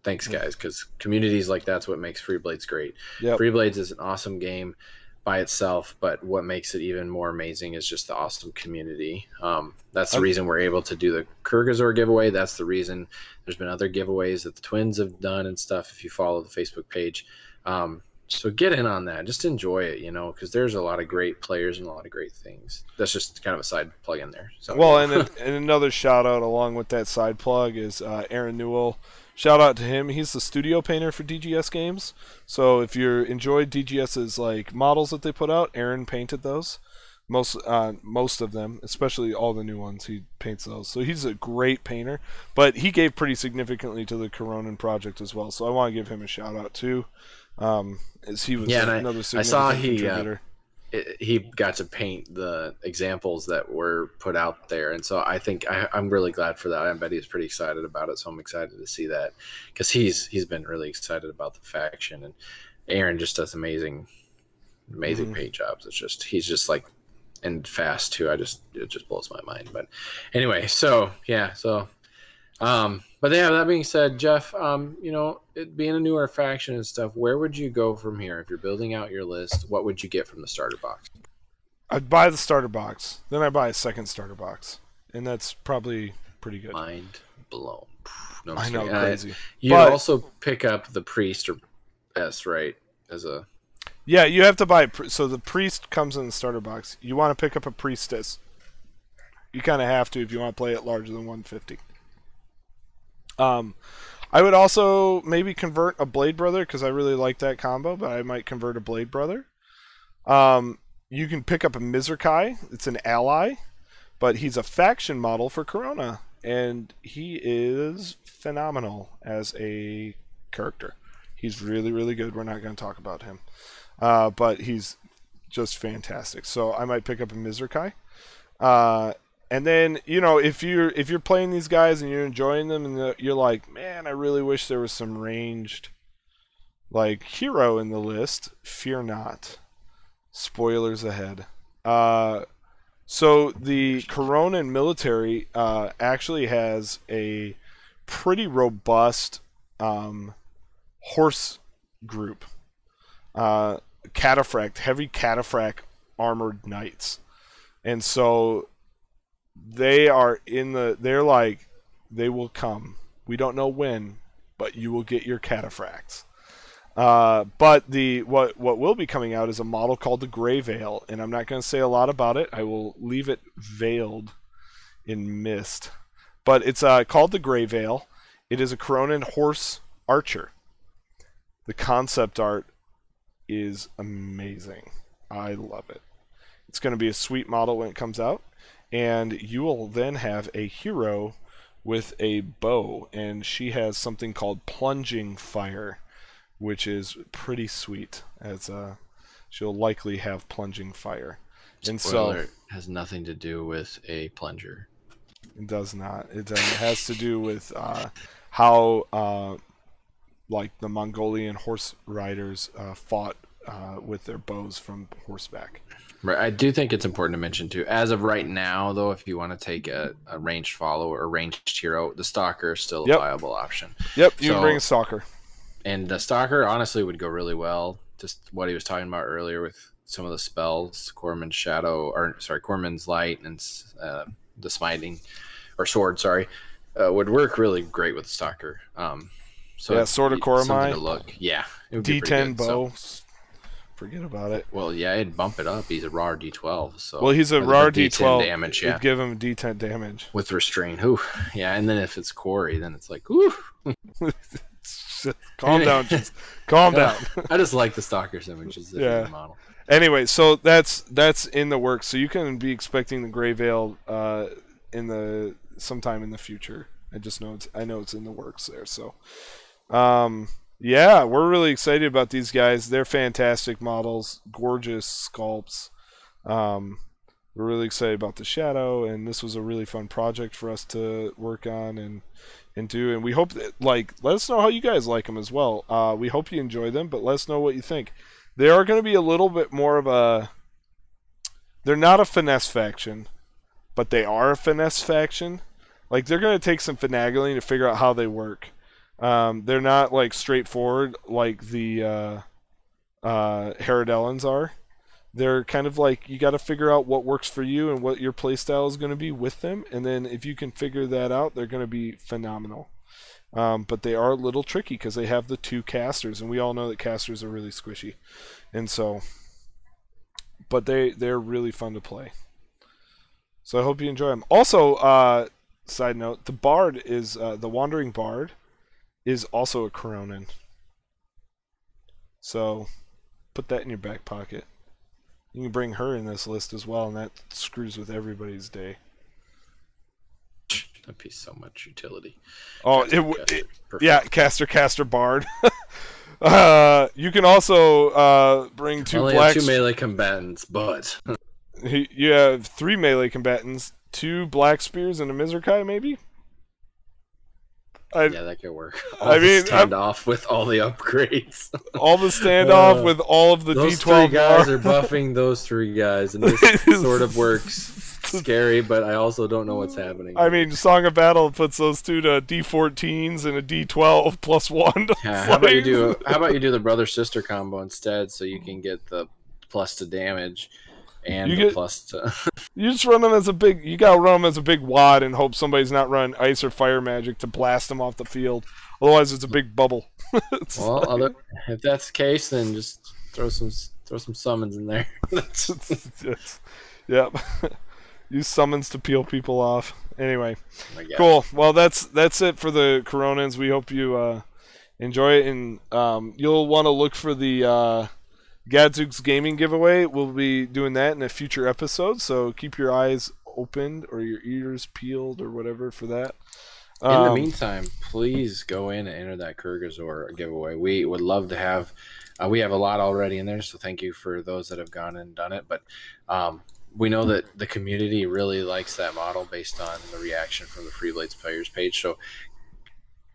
thanks guys because communities like that's what makes Freeblades great yep. Freeblades is an awesome game by itself but what makes it even more amazing is just the awesome community um, that's the okay. reason we're able to do the Kurgazor giveaway that's the reason there's been other giveaways that the twins have done and stuff if you follow the facebook page um, so get in on that just enjoy it you know because there's a lot of great players and a lot of great things that's just kind of a side plug in there so well and, and another shout out along with that side plug is uh, aaron newell shout out to him. He's the studio painter for DGS games. So if you enjoyed DGS's like models that they put out, Aaron painted those. Most uh, most of them, especially all the new ones, he paints those. So he's a great painter. But he gave pretty significantly to the Coronin project as well. So I want to give him a shout out too. Um, as he was yeah, another I, I saw he uh, it, he got to paint the examples that were put out there, and so I think I, am really glad for that. I bet he's pretty excited about it, so I'm excited to see that because he's he's been really excited about the faction, and Aaron just does amazing, amazing mm-hmm. paint jobs. It's just he's just like and fast too. I just it just blows my mind. But anyway, so yeah, so um, but yeah, that being said, Jeff, um, you know, it being a newer faction and stuff, where would you go from here if you're building out your list? What would you get from the starter box? I'd buy the starter box, then I buy a second starter box, and that's probably pretty good. Mind blown. No, I know, crazy. You also pick up the priest or S, right? As a yeah, you have to buy. So the priest comes in the starter box. You want to pick up a priestess. You kind of have to if you want to play it larger than 150. Um, I would also maybe convert a Blade Brother because I really like that combo, but I might convert a Blade Brother. Um, you can pick up a Mizrakai. It's an ally, but he's a faction model for Corona, and he is phenomenal as a character. He's really, really good. We're not going to talk about him, uh, but he's just fantastic. So I might pick up a Mizrakai. Uh, and then you know if you're if you're playing these guys and you're enjoying them and you're like, man, I really wish there was some ranged like hero in the list. Fear not. Spoilers ahead. Uh, so the Coronin military uh, actually has a pretty robust um, horse group. Uh, cataphract, heavy cataphract armored knights. And so they are in the they're like they will come. We don't know when, but you will get your cataphracts. Uh, but the what what will be coming out is a model called the Gray Veil, and I'm not going to say a lot about it. I will leave it veiled in mist. But it's uh, called the Gray Veil. It is a Coronin horse archer. The concept art is amazing. I love it. It's going to be a sweet model when it comes out and you will then have a hero with a bow, and she has something called plunging fire, which is pretty sweet. As uh, she'll likely have plunging fire, and Spoiler, so has nothing to do with a plunger. It does not. It, uh, has to do with uh, how, uh, like the Mongolian horse riders uh, fought uh, with their bows from horseback. Right. I do think it's important to mention too. As of right now, though, if you want to take a, a ranged follower or ranged hero, the stalker is still a yep. viable option. Yep, you so, can bring a stalker. And the stalker honestly would go really well. Just what he was talking about earlier with some of the spells, Khoromin's shadow, or sorry, Khoromin's light and uh, the smiting or sword, sorry, uh, would work really great with the stalker. Um, so yeah, sword of Koromai. Look, yeah, D10 bow. So, forget about it. Well, yeah, I'd bump it up. He's a RAR D12. So well, he's a RAR D12 damage. Yeah, give him D10 damage with restraint. Ooh, yeah, and then if it's Corey, then it's like, ooh. calm down, just calm down. I just like the stalker's images. Yeah. Model. Anyway, so that's that's in the works. So you can be expecting the Gray Veil uh, in the sometime in the future. I just know it's I know it's in the works there. So, um, Yeah, we're really excited about these guys. They're fantastic models, gorgeous sculpts. Um, we're really excited about the shadow, and this was a really fun project for us to work on and and do. And we hope that like let us know how you guys like them as well. Uh, we hope you enjoy them, but let us know what you think. They are going to be a little bit more of a. They're not a finesse faction, but they are a finesse faction. Like they're going to take some finagling to figure out how they work. Um, they're not like straightforward like the uh, uh, Haradellans are. They're kind of like you got to figure out what works for you and what your playstyle is going to be with them, and then if you can figure that out, they're going to be phenomenal. Um, but they are a little tricky because they have the two casters, and we all know that casters are really squishy, and so. But they they're really fun to play. So I hope you enjoy them. Also, uh, side note: the Bard is uh, the Wandering Bard is also a Khoromin. So put that in your back pocket. You can bring her in this list as well, and that screws with everybody's day. That'd be so much utility. Oh, Caster, it, w- it yeah, caster, caster, bard. uh, you can also uh, bring two Only two melee combatants, but you have three melee combatants, two black spears, and a Mizrakai, maybe. I, yeah, that could work. I All the mean, I'm- standoff with all the upgrades. all the standoff Uh, with all of the those D12 three guys are buffing those three guys, and this sort of works. Scary, but I also don't know what's happening. I mean, Song of Battle puts those two to D14s and a D12 plus one. Yeah, how about you do? How about you do the brother sister combo instead, so you can get the plus to damage and You get- plus to. You just run them as a big. You gotta run them as a big wad and hope somebody's not running ice or fire magic to blast them off the field. Otherwise, it's a big bubble. Well, like- other, if that's the case, then just throw some throw some summons in there. Yes. yep. Use summons to peel people off. Anyway, oh cool. Well, that's that's it for the Khoromins. We hope you uh, enjoy it, and um, you'll want to look for the uh, Gadzooks Gaming giveaway. We'll be doing that in a future episode, so keep your eyes opened or your ears peeled or whatever for that. In the Um, meantime, please go in and enter that Kurgazor giveaway. We would love to have. Uh, we have a lot already in there, so thank you for those that have gone and done it. But um, we know that the community really likes that model based on the reaction from the Freeblades players page. So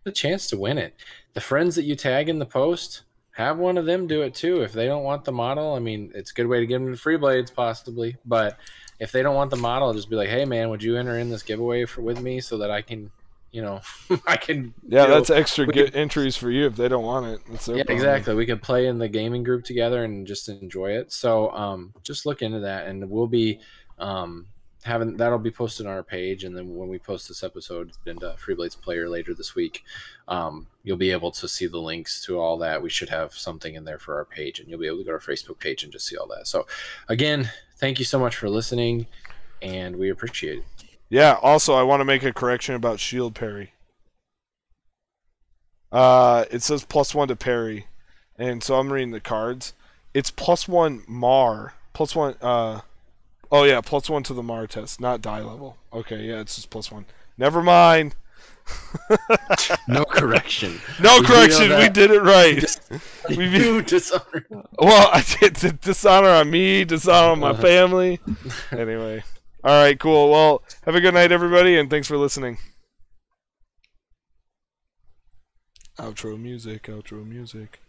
a chance to win it. The friends that you tag in the post, have one of them do it too. If they don't want the model, I mean, it's a good way to get them the Freeblades possibly. But if they don't want the model, just be like, hey man, would you enter in this giveaway for with me so that I can, you know, I can. yeah, you know, that's extra get can- entries for you if they don't want it. That's yeah, problem. exactly. We could play in the gaming group together and just enjoy it. So um, just look into that, and we'll be um, having that'll be posted on our page, and then when we post this episode into Freeblades Player later this week, um, you'll be able to see the links to all that. We should have something in there for our page, and you'll be able to go to our Facebook page and just see all that. So again, thank you so much for listening, and we appreciate it. Yeah. Also, I want to make a correction about shield parry. Uh, it says plus one to parry, and so I'm reading the cards. It's plus one mar, plus one. Uh, oh yeah, plus one to the mar test, not die level. Okay, yeah, it's just plus one. Never mind. No correction. No We correction. We did it right. We We- do dishonor. Well, I did d- dishonor on me, dishonor on my Uh-huh. family. Anyway, all right, cool. Well, have a good night, everybody, and thanks for listening. Outro music, outro music.